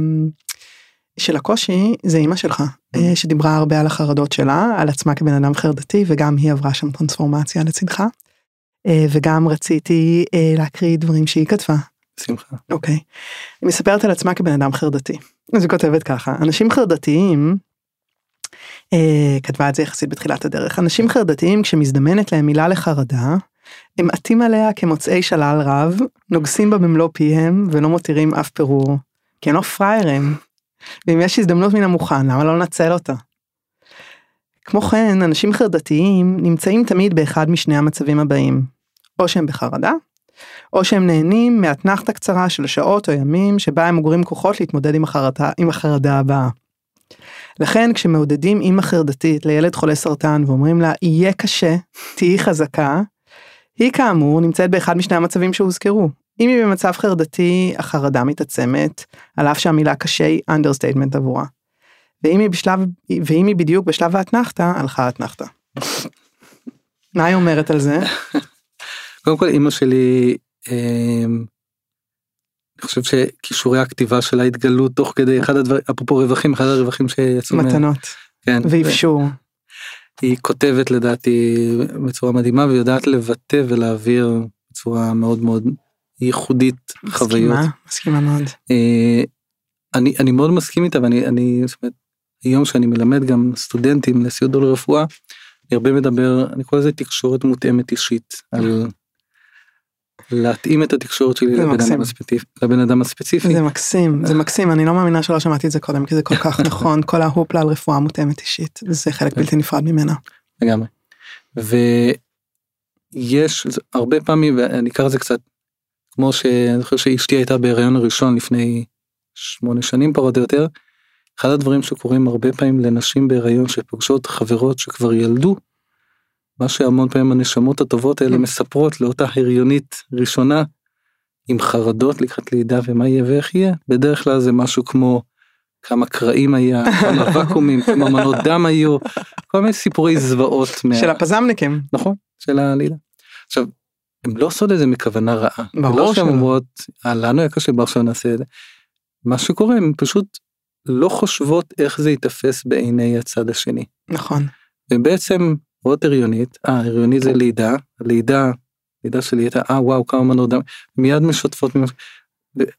של הקושי זה אימא שלך אה, שדיברה הרבה על החרדות שלה על עצמה כבן אדם חרדתי וגם היא עברה שם טרנספורמציה לצדך. וגם רציתי להקריא דברים שהיא כתבה שמחה. אוקיי. היא מספרת על עצמה כבן אדם חרדתי. אז היא כותבת ככה, אנשים חרדתיים, כתבה את זה יחסית בתחילת הדרך, אנשים חרדתיים כשמזדמנת להם מילה לחרדה, הם עטים עליה כמוצאי שלל רב, נוגסים בה במלוא פיהם ולא מותירים אף פירור. כי הם לא פראיירים. ואם יש הזדמנות מן המוכן, למה לא לנצל אותה? כמו כן, אנשים חרדתיים נמצאים תמיד באחד משני המצבים הבאים. או שהם בחרדה, או שהם נהנים מאתנחתה קצרה של שעות או ימים שבה הם אוגרים כוחות להתמודד עם החרדה, עם החרדה הבאה. לכן כשמעודדים אימא חרדתית לילד חולה סרטן ואומרים לה יהיה קשה, תהיי חזקה, היא כאמור נמצאת באחד משני המצבים שהוזכרו. אם היא במצב חרדתי, החרדה מתעצמת, על אף שהמילה קשה היא understatement עבורה. ואם היא, בשלב, ואם היא בדיוק בשלב האתנחתה, הלכה האתנחתה. מה היא אומרת על זה? קודם כל אמא שלי, אה, אני חושב שכישורי הכתיבה שלה התגלו תוך כדי אחד הדברים, אפרופו רווחים, אחד הרווחים שיצאו, מה- מתנות כן, ואפשור. היא כותבת לדעתי בצורה מדהימה ויודעת לבטא ולהעביר בצורה מאוד מאוד ייחודית חוויות. מסכימה, מסכימה מאוד. אה, אני אני מאוד מסכים איתה ואני אני זאת אומרת, היום שאני מלמד גם סטודנטים לסיעוד או לרפואה. אני הרבה מדבר אני קורא לזה תקשורת מותאמת אישית על להתאים את התקשורת שלי לבן. אדם, הספציפי, לבן אדם הספציפי. זה מקסים, זה מקסים, אני לא מאמינה שלא שמעתי את זה קודם, כי זה כל כך נכון, כל ההופלה על רפואה מותאמת אישית, זה חלק. בלתי נפרד ממנה. לגמרי. ויש הרבה פעמים ואני אקרא את זה קצת כמו שאני חושב שאשתי הייתה בהיריון הראשון לפני שמונה שנים פחות או יותר. אחד הדברים שקורים הרבה פעמים לנשים בהיריון שפוגשות חברות שכבר ילדו. מה שהמון פעמים הנשמות הטובות האלה Mm. מספרות לאותה הריונית ראשונה עם חרדות לקראת לידה ומה יהיה ואיך יהיה בדרך כלל זה משהו כמו כמה קרעים היה כמה ואקומים כמה מנות דם היו כל מיני סיפורי זוועות מה... של הפזמניקים. נכון של הלילה. עכשיו הם לא עושות את זה מכוונה רעה. ברור לא שהן שלא. אומרות "אה, לנו היה קשה עכשיו נעשה את זה. מה שקורה הם פשוט לא חושבות איך זה ייתפס בעיני הצד השני. נכון. ובעצם רואות הריונית, אה הריונית זה לידה, לידה, לידה שלי הייתה אה וואו כמה מנות דם, מיד משתפות, ממש-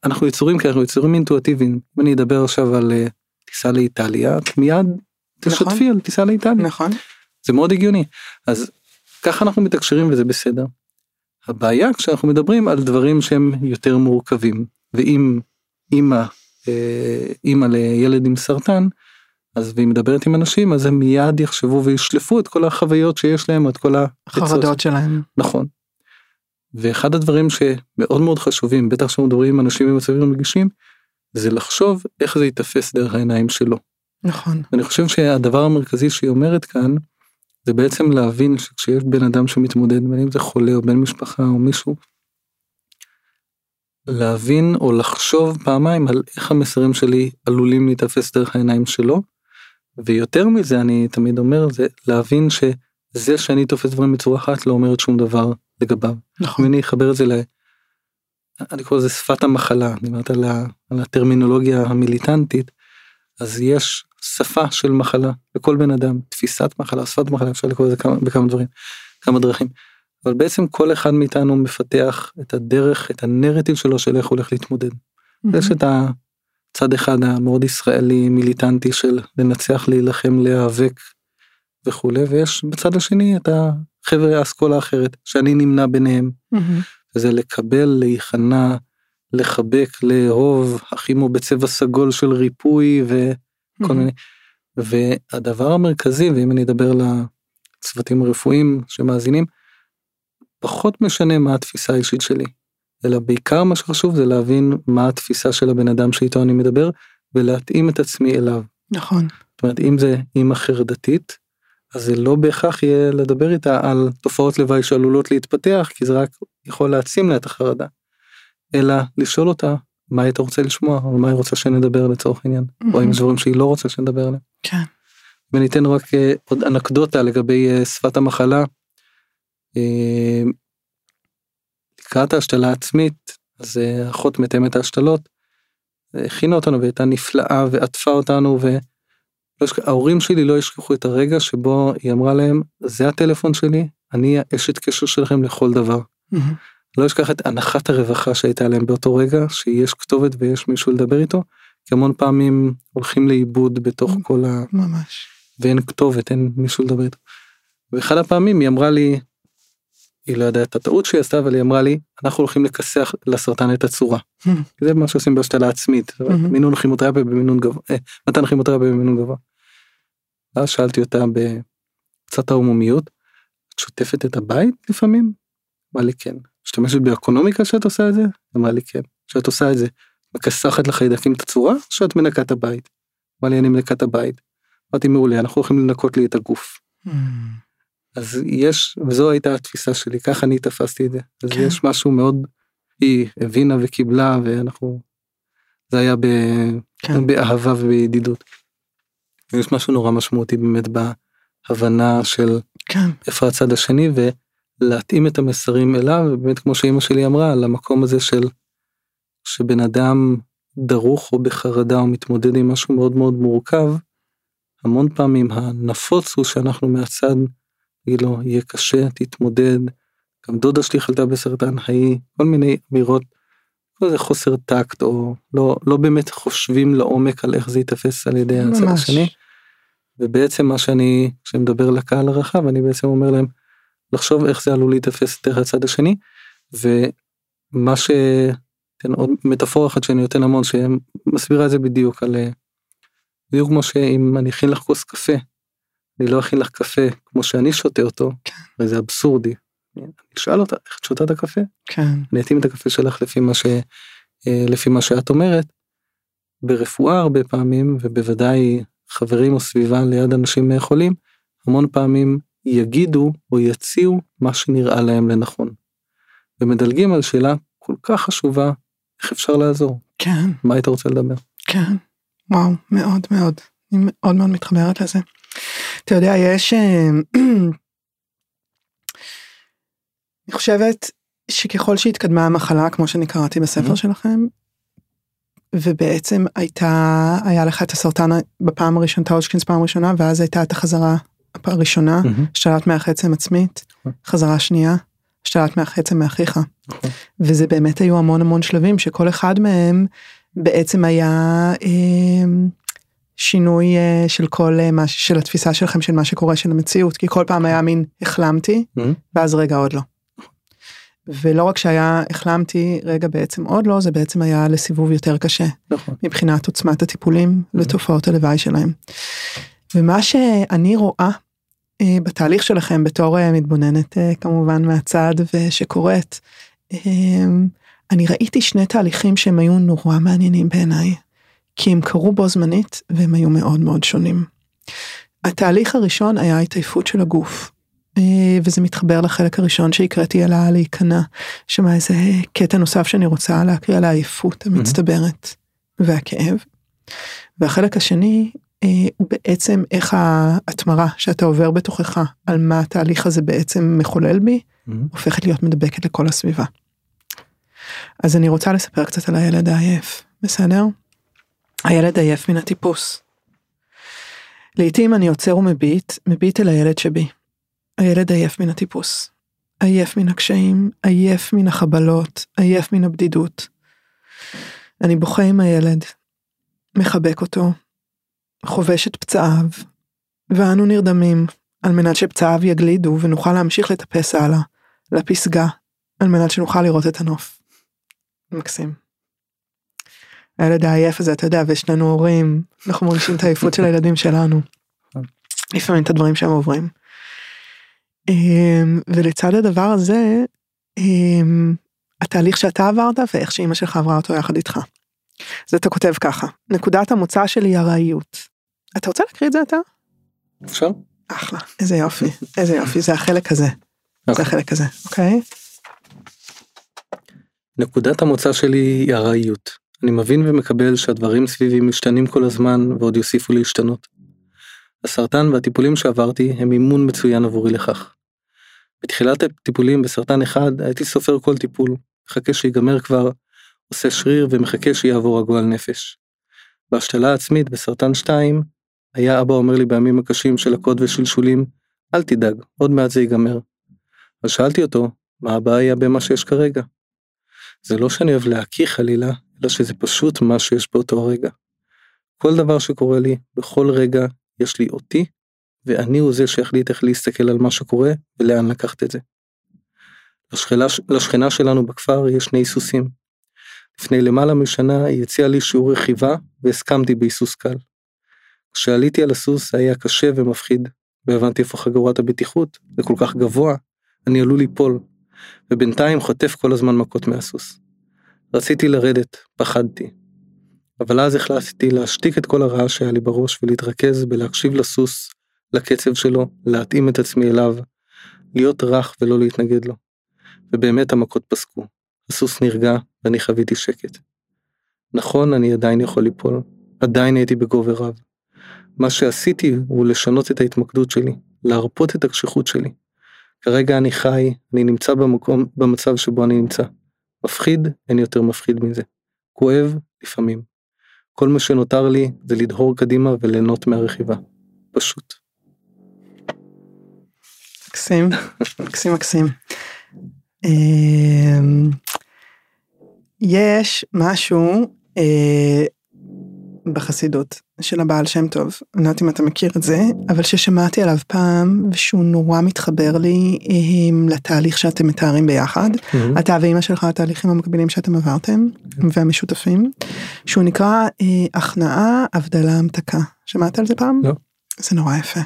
אנחנו יצורים כאלה, אנחנו יצורים אינטואטיביים, אם אני אדבר עכשיו על אה, טיסה לאיטליה, את מיד נכון. תשתפי על טיסה לאיטליה, נכון. זה מאוד הגיוני, אז ככה אנחנו מתקשרים וזה בסדר. הבעיה כשאנחנו מדברים על דברים שהם יותר מורכבים, ואם אימא, אה, אימא לילד עם סרטן, אז והיא מדברת עם אנשים אז הם מיד יחשבו וישלפו את כל החוויות שיש להם את כל העצות. חרדות שלהם. נכון. ואחד הדברים שמאוד מאוד חשובים בטח כשאנחנו מדברים עם אנשים במצבים רגישים זה לחשוב איך זה ייתפס דרך העיניים שלו. נכון. אני חושב שהדבר המרכזי שהיא אומרת כאן זה בעצם להבין שכשיש בן אדם שמתמודד בין אם זה חולה או בן משפחה או מישהו. להבין או לחשוב פעמיים על איך המסרים שלי עלולים להיתפס דרך העיניים שלו. ויותר מזה אני תמיד אומר זה להבין שזה שאני תופס דברים בצורה אחת לא אומרת שום דבר לגביו. נכון. אני אחבר את זה ל... אני קורא לזה שפת המחלה, אומרת על, ה... על הטרמינולוגיה המיליטנטית, אז יש שפה של מחלה לכל בן אדם, תפיסת מחלה, שפת מחלה, אפשר לקרוא לזה כמה, בכמה דברים, כמה דרכים. אבל בעצם כל אחד מאיתנו מפתח את הדרך, את הנרטיב שלו של איך הוא הולך להתמודד. יש את הצד אחד המאוד ישראלי מיליטנטי של לנצח, להילחם, להיאבק וכולי, ויש בצד השני את החבר'ה האסכולה האחרת, שאני נמנה ביניהם. וזה לקבל, להיכנע, לחבק, לאהוב, החימו בצבע סגול של ריפוי וכל מיני. והדבר המרכזי, ואם אני אדבר לצוותים הרפואיים שמאזינים, פחות משנה מה התפיסה האישית שלי, אלא בעיקר מה שחשוב זה להבין מה התפיסה של הבן אדם שאיתו אני מדבר, ולהתאים את עצמי אליו. נכון. זאת אומרת, אם זה אימא חרדתית, אז זה לא בהכרח יהיה לדבר איתה על תופעות לוואי שעלולות להתפתח, כי זה רק יכול להעצים לה את החרדה. אלא לשאול אותה מה היית רוצה לשמוע, או מה היא רוצה שנדבר לצורך העניין, או אם יש דברים שהיא לא רוצה שנדבר עליהם. כן. וניתן רק uh, עוד אנקדוטה לגבי uh, שפת המחלה. לקראת ההשתלה העצמית, אז אחות מתאמת ההשתלות, הכינה אותנו והייתה נפלאה ועטפה אותנו וההורים שלי לא ישכחו את הרגע שבו היא אמרה להם זה הטלפון שלי אני האשת קשר שלכם לכל דבר. לא אשכח את הנחת הרווחה שהייתה להם באותו רגע שיש כתובת ויש מישהו לדבר איתו כי המון פעמים הולכים לאיבוד בתוך כל ה... ממש. ואין כתובת אין מישהו לדבר איתו. ואחד הפעמים היא אמרה לי היא לא יודעת את הטעות שהיא עשתה אבל היא אמרה לי אנחנו הולכים לכסח לסרטן את הצורה. זה מה שעושים בהשתלה עצמית מינון כימותרפיה במינון גבוה אה, מתן כימותרפיה במינון גבוה. ואז שאלתי אותה בקצת העוממיות את שוטפת את הבית לפעמים? אמרה לי כן. משתמשת באקונומיקה שאת עושה את זה? אמרה לי כן. שאת עושה את זה מכסחת לחיידקים את הצורה או שאת מנקה את הבית? אמרה לי אני מנקה את הבית. אמרתי מעולה אנחנו הולכים לנקות לי את הגוף. אז יש וזו הייתה התפיסה שלי ככה אני תפסתי את זה אז כן. יש משהו מאוד היא הבינה וקיבלה ואנחנו זה היה ב, כן. באהבה ובידידות. יש משהו נורא משמעותי באמת בהבנה של כן. איפה הצד השני ולהתאים את המסרים אליו באמת כמו שאימא שלי אמרה למקום הזה של שבן אדם דרוך או בחרדה או מתמודד עם משהו מאוד מאוד מורכב. המון פעמים הנפוץ הוא שאנחנו מהצד נגיד לו יהיה קשה תתמודד. גם דודה שלי חלתה בסרטן ההיא כל מיני אמירות. כל זה חוסר טקט או לא לא באמת חושבים לעומק על איך זה ייתפס על ידי הצד. השני. ובעצם מה שאני כשאני מדבר לקהל הרחב אני בעצם אומר להם לחשוב איך זה עלול להיתפס דרך הצד השני. ומה ש... תן עוד מטאפורה אחת שאני נותן המון שמסבירה את זה בדיוק על אה, בדיוק כמו שאם אני אכין לך כוס קפה. אני לא אכין לך קפה כמו שאני שותה אותו כן. וזה אבסורדי. אני אשאל אותה איך את שותה את הקפה כן. אני אתאים את הקפה שלך לפי מה ש... אה, לפי מה שאת אומרת. ברפואה הרבה פעמים ובוודאי חברים או סביבה ליד אנשים חולים המון פעמים יגידו או יציעו מה שנראה להם לנכון. ומדלגים על שאלה כל כך חשובה איך אפשר לעזור כן. מה היית רוצה לדבר. כן. וואו, מאוד מאוד. אני מאוד מאוד מתחברת לזה. אתה יודע, יש... אה, אני חושבת שככל שהתקדמה המחלה, כמו שאני קראתי בספר. שלכם, ובעצם הייתה, היה לך את הסרטן בפעם הראשונה, את ההושקינס פעם ראשונה, ואז הייתה את החזרה הראשונה, השתלת מח עצם עצמית, נכון. חזרה שנייה, השתלת מח עצם מאחיך. נכון. וזה באמת היו המון המון שלבים שכל אחד מהם בעצם היה אה, שינוי אה, של כל אה, מה של התפיסה שלכם של מה שקורה של המציאות כי כל פעם היה מין החלמתי מהמם, ואז רגע עוד לא. ולא רק שהיה החלמתי רגע בעצם עוד לא זה בעצם היה לסיבוב יותר קשה נכון. מבחינת עוצמת הטיפולים ותופעות הלוואי שלהם. ומה שאני רואה אה, בתהליך שלכם בתור אה, מתבוננת אה, כמובן מהצד ושקוראת, אה, אני ראיתי שני תהליכים שהם היו נורא מעניינים בעיניי, כי הם קרו בו זמנית והם היו מאוד מאוד שונים. התהליך הראשון היה התעייפות של הגוף. אה, וזה מתחבר לחלק הראשון שהקראתי על הלהיכנע, שמה איזה קטע נוסף שאני רוצה להקריא על העייפות המצטברת והכאב. והחלק השני אה, הוא בעצם איך ההתמרה שאתה עובר בתוכך על מה התהליך הזה בעצם מחולל בי, מהמם, הופכת להיות מדבקת לכל הסביבה. אז אני רוצה לספר קצת על הילד העייף, בסדר? הילד עייף מן הטיפוס. לעתים אני עוצר ומביט, מביט אל הילד שבי. הילד עייף מן הטיפוס. עייף מן הקשיים, עייף מן החבלות, עייף מן הבדידות. אני בוכה עם הילד, מחבק אותו, חובש את פצעיו, ואנו נרדמים על מנת שפצעיו יגלידו ונוכל להמשיך לטפס הלאה, לפסגה, על מנת שנוכל לראות את הנוף. מקסים. הילד העייף הזה, אתה יודע, ושנינו הורים, אנחנו מרגישים את העייפות של הילדים שלנו. לפעמים את הדברים שהם עוברים. אמ, ולצד הדבר הזה, אמ, התהליך שאתה עברת ואיך שאימא שלך עברה אותו יחד איתך. אז אתה כותב ככה, נקודת המוצא שלי היא ארעיות. אתה רוצה להקריא את זה אתה? אפשר? אחלה, איזה יופי, איזה יופי, זה החלק הזה. זה. החלק הזה, אוקיי? נקודת המוצא שלי היא ארעיות. אני מבין ומקבל שהדברים סביבי משתנים כל הזמן ועוד יוסיפו להשתנות. הסרטן והטיפולים שעברתי הם אימון מצוין עבורי לכך. בתחילת הטיפולים בסרטן אחד הייתי סופר כל טיפול, מחכה שיגמר כבר, עושה שריר ומחכה שיעבור הגועל נפש. בהשתלה העצמית בסרטן 2, היה אבא אומר לי בימים הקשים של הקוד ושלשולים, אל תדאג, עוד מעט זה ייגמר. אז שאלתי אותו, מה הבעיה במה שיש כרגע? זה לא שאני אוהב להקיא חלילה, אלא שזה פשוט מה שיש באותו הרגע. כל דבר שקורה לי, בכל רגע, יש לי אותי, ואני הוא זה שיחליט איך להסתכל על מה שקורה ולאן לקחת את זה. לשכנה, לשכנה שלנו בכפר יש שני סוסים. לפני למעלה משנה היא הציעה לי שיעור רכיבה והסכמתי בהיסוס קל. כשעליתי על הסוס היה קשה ומפחיד, והבנתי איפה חגורת הבטיחות, זה כל כך גבוה, אני עלול ליפול, ובינתיים חוטף כל הזמן מכות מהסוס. רציתי לרדת, פחדתי. אבל אז החלטתי להשתיק את כל הרעש שהיה לי בראש ולהתרכז בלהקשיב לסוס, לקצב שלו, להתאים את עצמי אליו, להיות רך ולא להתנגד לו. ובאמת המכות פסקו. הסוס נרגע ואני חוויתי שקט. נכון, אני עדיין יכול ליפול, עדיין הייתי בגובה רב. מה שעשיתי הוא לשנות את ההתמקדות שלי, להרפות את הקשיחות שלי. כרגע אני חי, אני נמצא במקום, במצב שבו אני נמצא. מפחיד, אין יותר מפחיד מזה. כואב, לפעמים. כל מה שנותר לי זה לדהור קדימה וליהנות מהרכיבה. פשוט. מקסים, מקסים מקסים. אמ, יש משהו אה, בחסידות של הבעל שם טוב, אני לא יודעת אם אתה מכיר את זה, אבל ששמעתי עליו פעם ושהוא נורא מתחבר לי אה, לתהליך שאתם מתארים ביחד, Mm-hmm. אתה ואימא שלך התהליכים המקבילים שאתם עברתם והמשותפים, שהוא נקרא אה, הכנעה, הבדלה, המתקה. שמעת על זה פעם? לא. זה נורא יפה.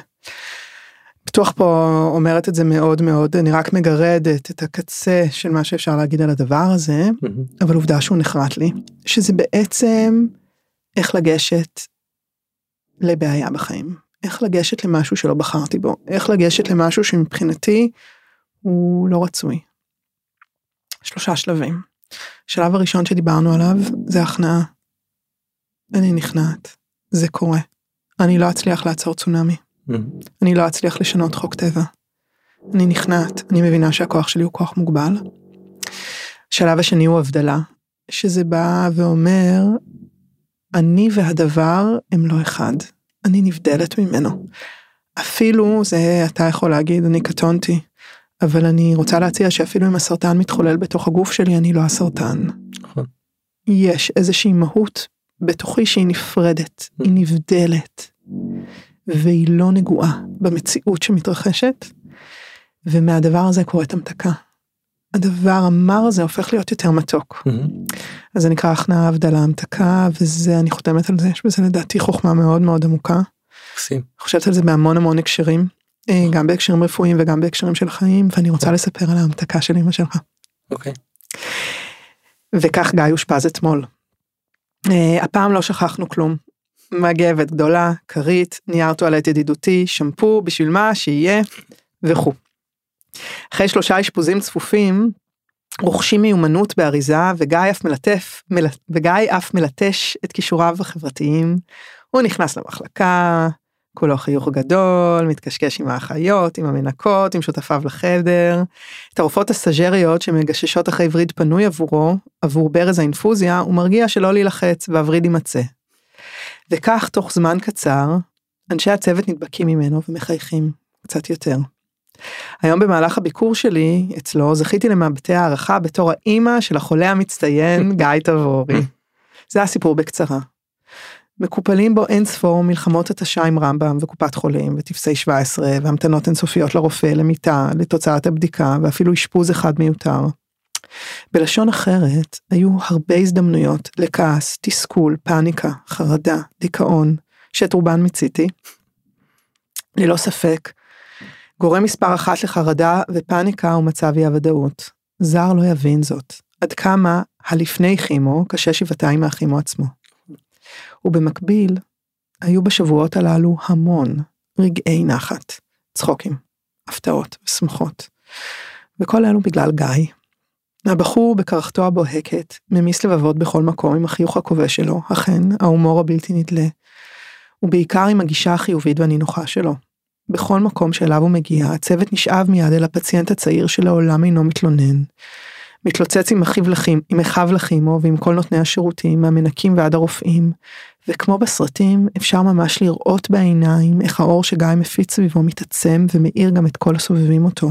בטוח פה אומרת את זה מאוד מאוד, אני רק מגרדת את הקצה של מה שאפשר להגיד על הדבר הזה, מהמם. אבל עובדה שהוא נחרט לי, שזה בעצם איך לגשת לבעיה בחיים, איך לגשת למשהו שלא בחרתי בו, איך לגשת למשהו שמבחינתי הוא לא רצוי. שלושה שלבים. השלב הראשון שדיברנו עליו זה הכנעה. אני נכנעת, זה קורה. אני לא אצליח לעצור צונאמי. מהמם. אני לא אצליח לשנות חוק טבע. אני נכנעת, אני מבינה שהכוח שלי הוא כוח מוגבל. השלב השני הוא הבדלה, שזה בא ואומר, אני והדבר הם לא אחד, אני נבדלת ממנו. אפילו, זה אתה יכול להגיד, אני קטונתי, אבל אני רוצה להציע שאפילו אם הסרטן מתחולל בתוך הגוף שלי, אני לא הסרטן. נכון. יש איזושהי מהות בתוכי שהיא נפרדת, היא נבדלת, והיא לא נגועה במציאות שמתרחשת, ומהדבר הזה קורית המתקה. הדבר המר הזה הופך להיות יותר מתוק. מהמם. אז זה נקרא הכנעה, הבדלה, המתקה, וזה, אני חותמת על זה, יש בזה לדעתי חוכמה מאוד מאוד עמוקה. מקסים. חושבת על זה בהמון המון הקשרים, אה, גם בהקשרים רפואיים וגם בהקשרים של חיים, ואני רוצה לספר על ההמתקה של אמא שלך. אוקיי. וכך גיא אושפז אתמול. Uh, הפעם לא שכחנו כלום. מגבת גדולה, כרית, נייר טואלט ידידותי, שמפו, בשביל מה, שיהיה, וכו'. אחרי שלושה אשפוזים צפופים, רוכשים מיומנות באריזה, וגיא אף מלטף, מל... וגיא אף מלטש את כישוריו החברתיים. הוא נכנס למחלקה, כולו חיוך גדול, מתקשקש עם האחיות, עם המנקות, עם שותפיו לחדר. את הרופאות הסטאג'ריות שמגששות אחרי וריד פנוי עבורו, עבור ברז האינפוזיה, הוא מרגיע שלא להילחץ והווריד יימצא. וכך תוך זמן קצר, אנשי הצוות נדבקים ממנו ומחייכים קצת יותר. היום במהלך הביקור שלי אצלו זכיתי למבטי הערכה בתור האימא של החולה המצטיין גיא תבורי. זה הסיפור בקצרה. מקופלים בו אין ספור מלחמות התשה עם רמב"ם וקופת חולים וטפסי 17 והמתנות אינסופיות לרופא, למיטה, לתוצאת הבדיקה ואפילו אשפוז אחד מיותר. בלשון אחרת, היו הרבה הזדמנויות לכעס, תסכול, פאניקה, חרדה, דיכאון, שאת רובן מיציתי. ללא ספק, גורם מספר אחת לחרדה ופאניקה הוא מצב אי הוודאות. זר לא יבין זאת. עד כמה הלפני כימו קשה שבעתיים מהכימו עצמו. ובמקביל, היו בשבועות הללו המון רגעי נחת, צחוקים, הפתעות ושמחות. וכל אלו בגלל גיא. הבחור בקרחתו הבוהקת, ממיס לבבות בכל מקום עם החיוך הכובש שלו, אכן, ההומור הבלתי נדלה. ובעיקר עם הגישה החיובית והנינוחה שלו. בכל מקום שאליו הוא מגיע, הצוות נשאב מיד אל הפציינט הצעיר שלעולם אינו מתלונן. מתלוצץ עם אחיו לחים, עם אחיו לכימו ועם כל נותני השירותים, מהמנקים ועד הרופאים. וכמו בסרטים, אפשר ממש לראות בעיניים איך האור שגיא מפיץ סביבו מתעצם ומאיר גם את כל הסובבים אותו.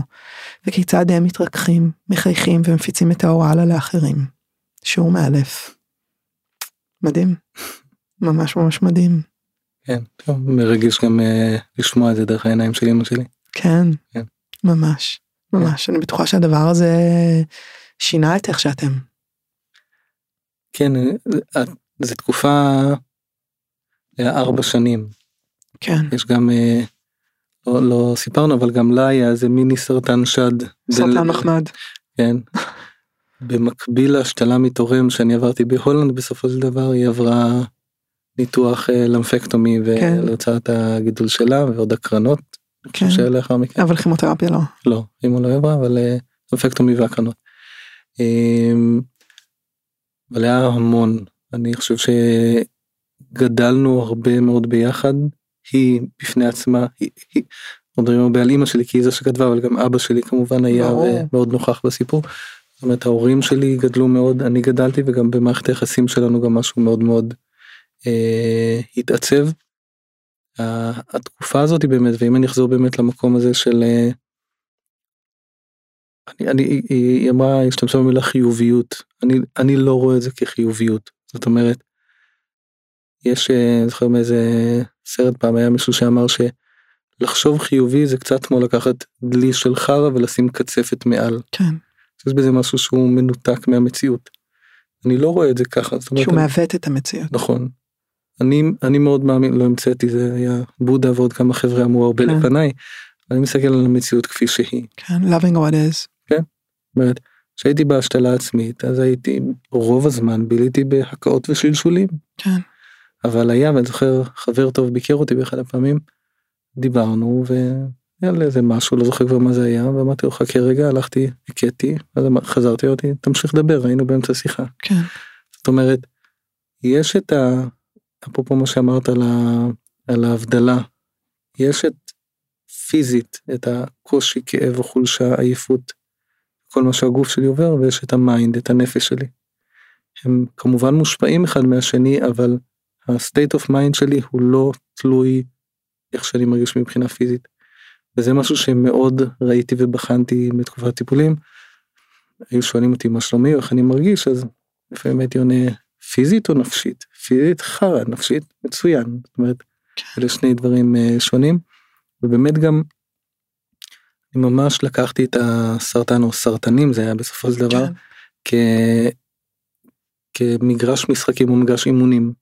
וכיצד הם מתרככים, מחייכים ומפיצים את האור הלאה לאחרים. שיעור מאלף. מדהים. ממש ממש מדהים. כן, טוב, מרגש גם uh, לשמוע את זה דרך העיניים של אמא שלי. כן, כן. ממש, ממש. אני בטוחה שהדבר הזה שינה את איך שאתם. כן, אה, זו תקופה, היה ארבע שנים. כן, יש גם, אה, לא, לא סיפרנו, אבל גם לה היה איזה מיני סרטן שד. סרטן מחמד. כן. במקביל להשתלה מתורם שאני עברתי בהולנד בסופו של דבר היא עברה ניתוח אה, למפקטומי כן. ולהוצאת הגידול שלה ועוד הקרנות. כן. מכן. אבל כימותרפיה לא. לא, אם הוא לא עברה אבל אה, למפקטומי והקרנות. אמ, אבל היה המון אני חושב שגדלנו הרבה מאוד ביחד היא בפני עצמה היא, מדברים הרבה על אמא שלי כי היא זו שכתבה אבל גם אבא שלי כמובן היה ברור. מאוד נוכח בסיפור. זאת אומרת ההורים שלי גדלו מאוד אני גדלתי וגם במערכת היחסים שלנו גם משהו מאוד מאוד אה, התעצב. התקופה הזאת היא באמת ואם אני אחזור באמת למקום הזה של אה, אני, אני, היא, היא אמרה, השתמשה במילה חיוביות, אני, אני לא רואה את זה כחיוביות, זאת אומרת, יש, אה, אני זוכר מאיזה סרט פעם היה מישהו שאמר שלחשוב חיובי זה קצת כמו לקחת דלי של חרא ולשים קצפת מעל, כן, יש בזה משהו שהוא מנותק מהמציאות. אני לא רואה את זה ככה, אומרת, שהוא מעוות את המציאות. נכון. אני, אני מאוד מאמין, לא המצאתי, זה היה בודה ועוד כמה חבר'ה אמרו הרבה כן. לפניי, אני מסתכל על המציאות כפי שהיא. כן, loving what is. זאת אומרת, כשהייתי בהשתלה עצמית אז הייתי רוב הזמן ביליתי בהקאות ושלשולים כן, אבל היה ואני זוכר חבר טוב ביקר אותי באחד הפעמים דיברנו והיה לי איזה משהו לא זוכר כבר מה זה היה ואמרתי לו חכה רגע הלכתי הכיתי אז חזרתי אותי תמשיך לדבר היינו באמצע שיחה כן, זאת אומרת יש את ה... אפרופו מה שאמרת על, ה... על ההבדלה יש את פיזית את הקושי כאב או חולשה עייפות כל מה שהגוף שלי עובר ויש את ה mind את הנפש שלי. הם כמובן מושפעים אחד מהשני אבל ה-state of mind שלי הוא לא תלוי איך שאני מרגיש מבחינה פיזית. וזה משהו שמאוד ראיתי ובחנתי בתקופת טיפולים. היו שואלים אותי מה שלומי או איך אני מרגיש אז לפעמים הייתי עונה פיזית או נפשית פיזית חרא נפשית מצוין זאת אומרת אלה שני דברים אה, שונים ובאמת גם אני ממש לקחתי את הסרטן או סרטנים זה היה בסופו של דבר כן, כ... כמגרש משחקים או מגרש אימונים.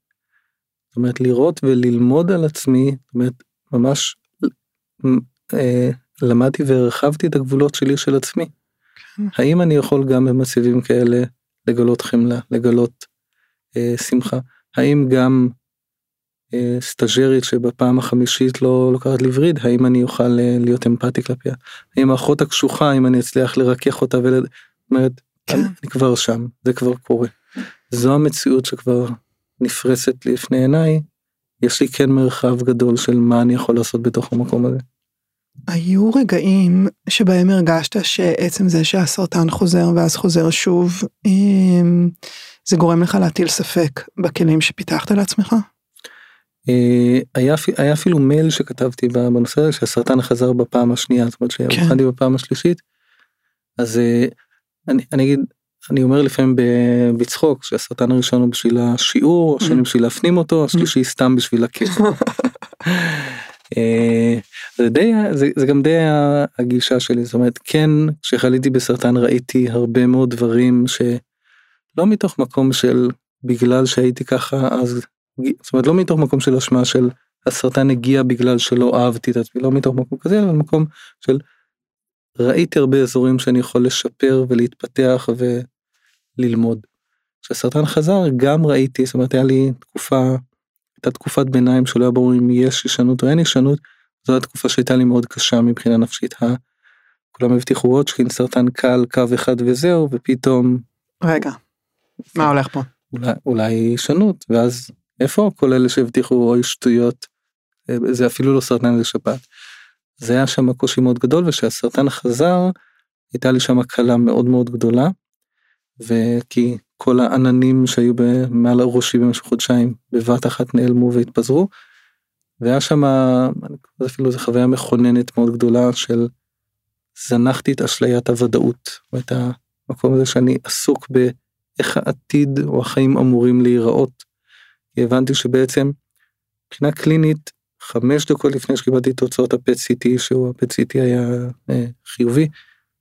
זאת אומרת לראות וללמוד על עצמי, זאת אומרת ממש אה, למדתי והרחבתי את הגבולות שלי של עצמי. כן. האם אני יכול גם במצבים כאלה לגלות חמלה, לגלות שמחה? האם גם אה, סטאג'רית שבפעם החמישית לא לוקחת לי וריד, האם אני אוכל אה, להיות אמפתי כלפיה? האם האחות הקשוחה, אם אני אצליח לרכך אותה ול... אומרת, כן. אני, כבר שם, זה כבר קורה. זו המציאות שכבר נפרסת לי לפני עיניי, יש לי כן מרחב גדול של מה אני יכול לעשות בתוך המקום הזה. היו רגעים שבהם הרגשת שעצם זה שהסרטן חוזר ואז חוזר שוב, אמ, זה גורם לך להטיל ספק בכלים שפיתחת לעצמך? אה, היה, היה אפילו מייל שכתבתי בנושא הזה שהסרטן חזר בפעם השנייה, זאת אומרת כן. שאובחנתי בפעם השלישית, אז אה, אני, אני אגיד, אני אומר לפעמים בצחוק שהסרטן הראשון הוא בשביל השיעור, השני בשביל להפנים אותו, השלישי סתם בשביל הכיף. אה, זה די זה, זה גם די הגישה שלי זאת אומרת כן כשחליתי בסרטן ראיתי הרבה מאוד דברים שלא מתוך מקום של בגלל שהייתי ככה אז זאת אומרת לא מתוך מקום של אשמה של הסרטן הגיע בגלל שלא אהבתי את עצמי לא מתוך מקום כזה אלא מקום של ראיתי הרבה אזורים שאני יכול לשפר ולהתפתח וללמוד. כשהסרטן חזר גם ראיתי זאת אומרת היה לי תקופה הייתה תקופת ביניים שלא היה ברור אם יש הישנות או אין הישנות, זו התקופה שהייתה לי מאוד קשה מבחינה נפשית. כולם הבטיחו רודשקין סרטן קל קו אחד וזהו ופתאום. רגע, מה הולך פה? אולי, אולי הישנות ואז איפה כל אלה שהבטיחו אוי שטויות זה אפילו לא סרטן זה שפעת. זה היה שם קושי מאוד גדול וכשהסרטן חזר הייתה לי שם הקלה מאוד מאוד גדולה. וכי כל העננים שהיו מעל ראשי במשך חודשיים בבת אחת נעלמו והתפזרו. והיה שם אפילו זו חוויה מכוננת מאוד גדולה של זנחתי את אשליית הוודאות או את המקום הזה שאני עסוק באיך העתיד או החיים אמורים להיראות. הבנתי שבעצם מבחינה קלינית חמש דקות לפני שקיבלתי את תוצאות הפט סיטי שהוא הפט סיטי היה אה, חיובי.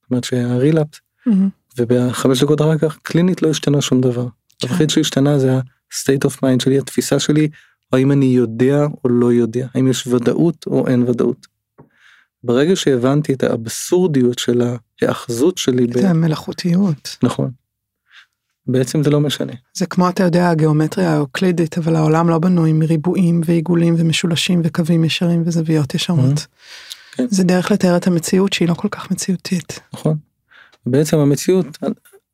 זאת אומרת שהיה רילאפס. Mm-hmm. ובחמש דקות אחר כך קלינית לא השתנה שום דבר. כן. היחיד שהשתנה זה ה-state of mind שלי התפיסה שלי האם אני יודע או לא יודע האם יש ודאות או אין ודאות. ברגע שהבנתי את האבסורדיות של ההאחזות שלי. זה המלאכותיות. נכון. בעצם זה לא משנה. זה כמו אתה יודע הגיאומטריה האוקלידית אבל העולם לא בנוי מריבועים ועיגולים ומשולשים וקווים ישרים וזוויות ישרות. Mm-hmm. כן. זה דרך לתאר את המציאות שהיא לא כל כך מציאותית. נכון. בעצם המציאות,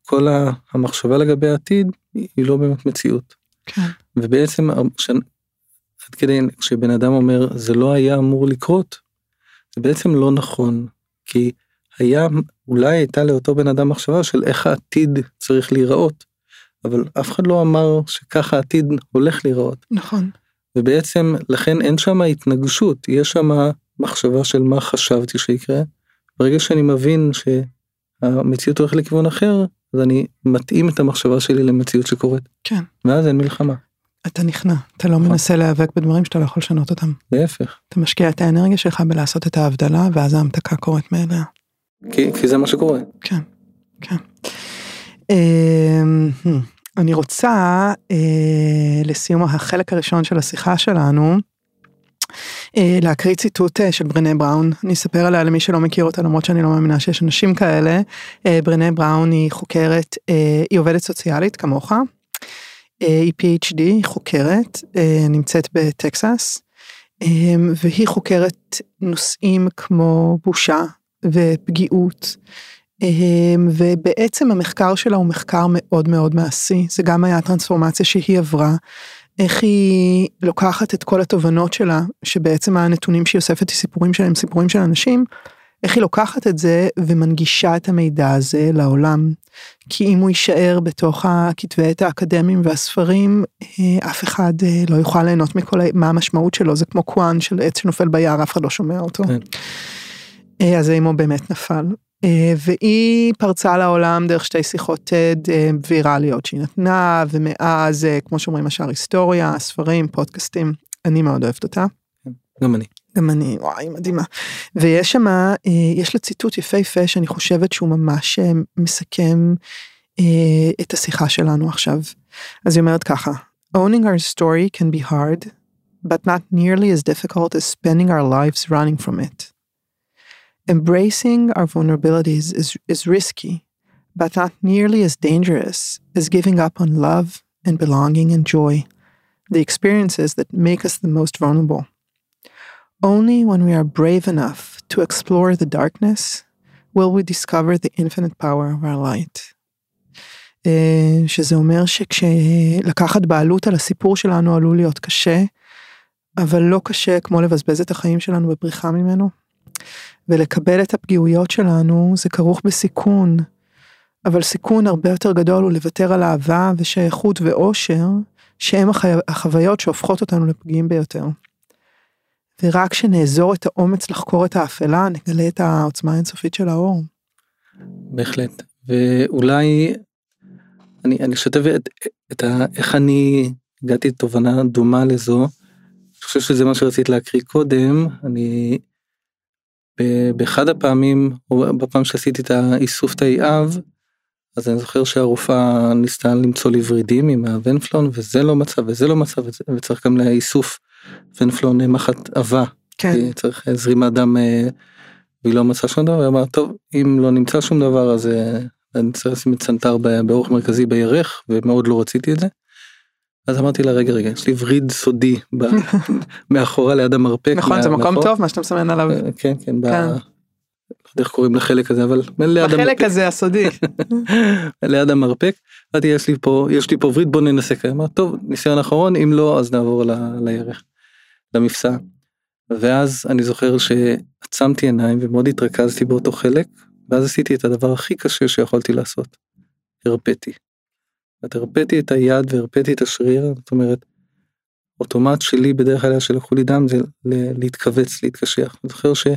כל המחשבה לגבי העתיד היא לא באמת מציאות. כן. ובעצם ש... עד כדי כשבן אדם אומר זה לא היה אמור לקרות, זה בעצם לא נכון, כי היה, אולי הייתה לאותו בן אדם מחשבה של איך העתיד צריך להיראות, אבל אף אחד לא אמר שככה העתיד הולך להיראות. נכון. ובעצם לכן אין שם התנגשות, יש שם מחשבה של מה חשבתי שיקרה. ברגע שאני מבין ש... המציאות הולכת לכיוון אחר אז אני מתאים את המחשבה שלי למציאות שקורית. כן. ואז אין מלחמה. אתה נכנע, אתה לא נכון. מנסה להיאבק בדברים שאתה לא יכול לשנות אותם. להפך. אתה משקיע את האנרגיה שלך בלעשות את ההבדלה ואז ההמתקה קורית מאליה. כי, כי זה מה שקורה. כן, כן. אמ, אני רוצה אה, לסיום החלק הראשון של השיחה שלנו אה, להקריא ציטוט אה, של ברנה בראון, אני אספר עליה למי שלא מכיר אותה למרות שאני לא מאמינה שיש אנשים כאלה. ברנה בראון היא חוקרת, היא עובדת סוציאלית כמוך, היא PhD, היא חוקרת, נמצאת בטקסס, והיא חוקרת נושאים כמו בושה ופגיעות. ובעצם המחקר שלה הוא מחקר מאוד מאוד מעשי, זה גם היה טרנספורמציה שהיא עברה, איך היא לוקחת את כל התובנות שלה, שבעצם הנתונים שהיא אוספת היא סיפורים שלהם, סיפורים של אנשים, איך היא לוקחת את זה ומנגישה את המידע הזה לעולם. כי אם הוא יישאר בתוך הכתבי עת האקדמיים והספרים, אה, אף אחד אה, לא יוכל ליהנות מכל, מה המשמעות שלו, זה כמו קוואן של עץ שנופל ביער, אף אחד לא שומע אותו. כן. אה, אז הוא באמת נפל. אה, והיא פרצה לעולם דרך שתי שיחות TED אה, ויראליות שהיא נתנה, ומאז, כמו שאומרים, השאר היסטוריה, ספרים, פודקאסטים, אני מאוד אוהבת אותה. גם אני. גם אני, וואי, מדהימה. ויש שם, יש לה ציטוט יפהפה שאני חושבת שהוא ממש מסכם את השיחה שלנו עכשיו. אז היא אומרת ככה, Owning our story can be hard, but not nearly as difficult as spending our lives running from it. Embracing our vulnerabilities is, is risky, but not nearly as dangerous as giving up on love and belonging and joy, the experiences that make us the most vulnerable. Only when we are brave enough to explore the darkness will we discover the infinite power of our light. שזה אומר שכשלקחת בעלות על הסיפור שלנו עלול להיות קשה, אבל לא קשה כמו לבזבז את החיים שלנו בבריחה ממנו. ולקבל את הפגיעויות שלנו זה כרוך בסיכון, אבל סיכון הרבה יותר גדול הוא לוותר על אהבה ושייכות ואושר, שהם החו... החוויות שהופכות אותנו לפגיעים ביותר. ורק כשנאזור את האומץ לחקור את האפלה, נגלה את העוצמה האינסופית של האור. בהחלט, ואולי אני, אני אשתף את, את ה, איך אני הגעתי לתובנה דומה לזו. אני חושב שזה מה שרצית להקריא קודם, אני באחד הפעמים, או בפעם שעשיתי את האיסוף תאי אב, אז אני זוכר שהרופאה ניסתה למצוא לי ורידים עם הוונפלון וזה לא מצב וזה לא מצב וצריך גם לאיסוף ונפלון מחט עבה. כן. צריך זרימת דם אה, והיא לא מצאה שום דבר, היא אמרה טוב אם לא נמצא שום דבר אז אה, אני צריך לשים צנתר באורך מרכזי בירך ומאוד לא רציתי את זה. אז אמרתי לה רגע רגע יש לי וריד סודי מאחורה ליד המרפק. נכון זה מקום טוב מה שאתה מסמן עליו. אה, כן כן. כן. איך קוראים לחלק הזה אבל ליד בחלק הזה הסודי ליד המרפק אמרתי יש לי פה יש לי פה וריד בוא ננסה כמה טוב ניסיון אחרון אם לא אז נעבור לירך למפסע. ואז אני זוכר שעצמתי עיניים ומאוד התרכזתי באותו חלק ואז עשיתי את הדבר הכי קשה שיכולתי לעשות. הרפאתי. הרפאתי את היד והרפאתי את השריר זאת אומרת. אוטומט שלי בדרך כלל שלקחו לי דם זה להתכווץ להתקשח. אני זוכר ש...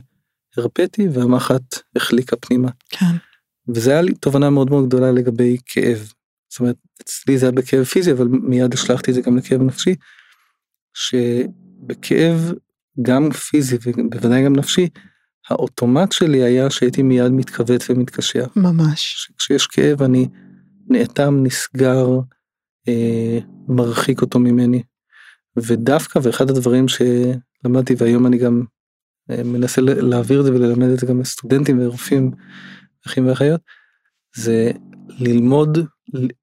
הרפאתי והמחט החליקה פנימה. כן. וזה היה לי תובנה מאוד מאוד גדולה לגבי כאב. זאת אומרת, אצלי זה היה בכאב פיזי, אבל מיד השלכתי את זה גם לכאב נפשי, שבכאב גם פיזי ובוודאי גם נפשי, האוטומט שלי היה שהייתי מיד מתכווץ ומתקשר. ממש. כשיש כאב אני נאטם, נסגר, אה, מרחיק אותו ממני. ודווקא, ואחד הדברים שלמדתי והיום אני גם מנסה להעביר את זה וללמד את זה גם לסטודנטים ורופאים, אחים ואחיות, זה ללמוד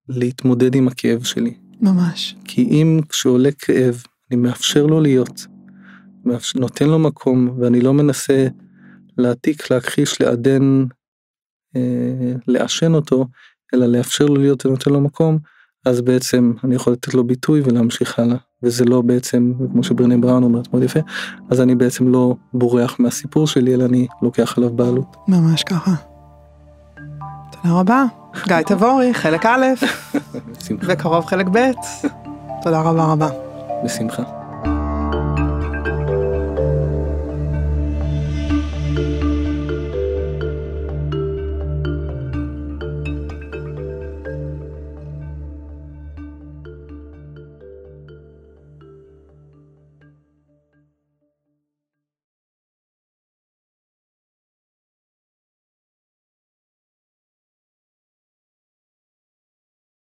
להתמודד עם הכאב שלי. ממש. כי אם כשעולה כאב, אני מאפשר לו להיות, מאפשר, נותן לו מקום, ואני לא מנסה להעתיק, להכחיש, לעדן, אה, לעשן אותו, אלא לאפשר לו להיות ונותן לו מקום, אז בעצם אני יכול לתת לו ביטוי ולהמשיך הלאה. וזה לא בעצם, כמו שברני בראון אומרת מאוד יפה, אז אני בעצם לא בורח מהסיפור שלי, אלא אני לוקח עליו בעלות. ממש ככה. תודה רבה. גיא תבורי, חלק א', וקרוב חלק ב'. תודה רבה רבה. בשמחה.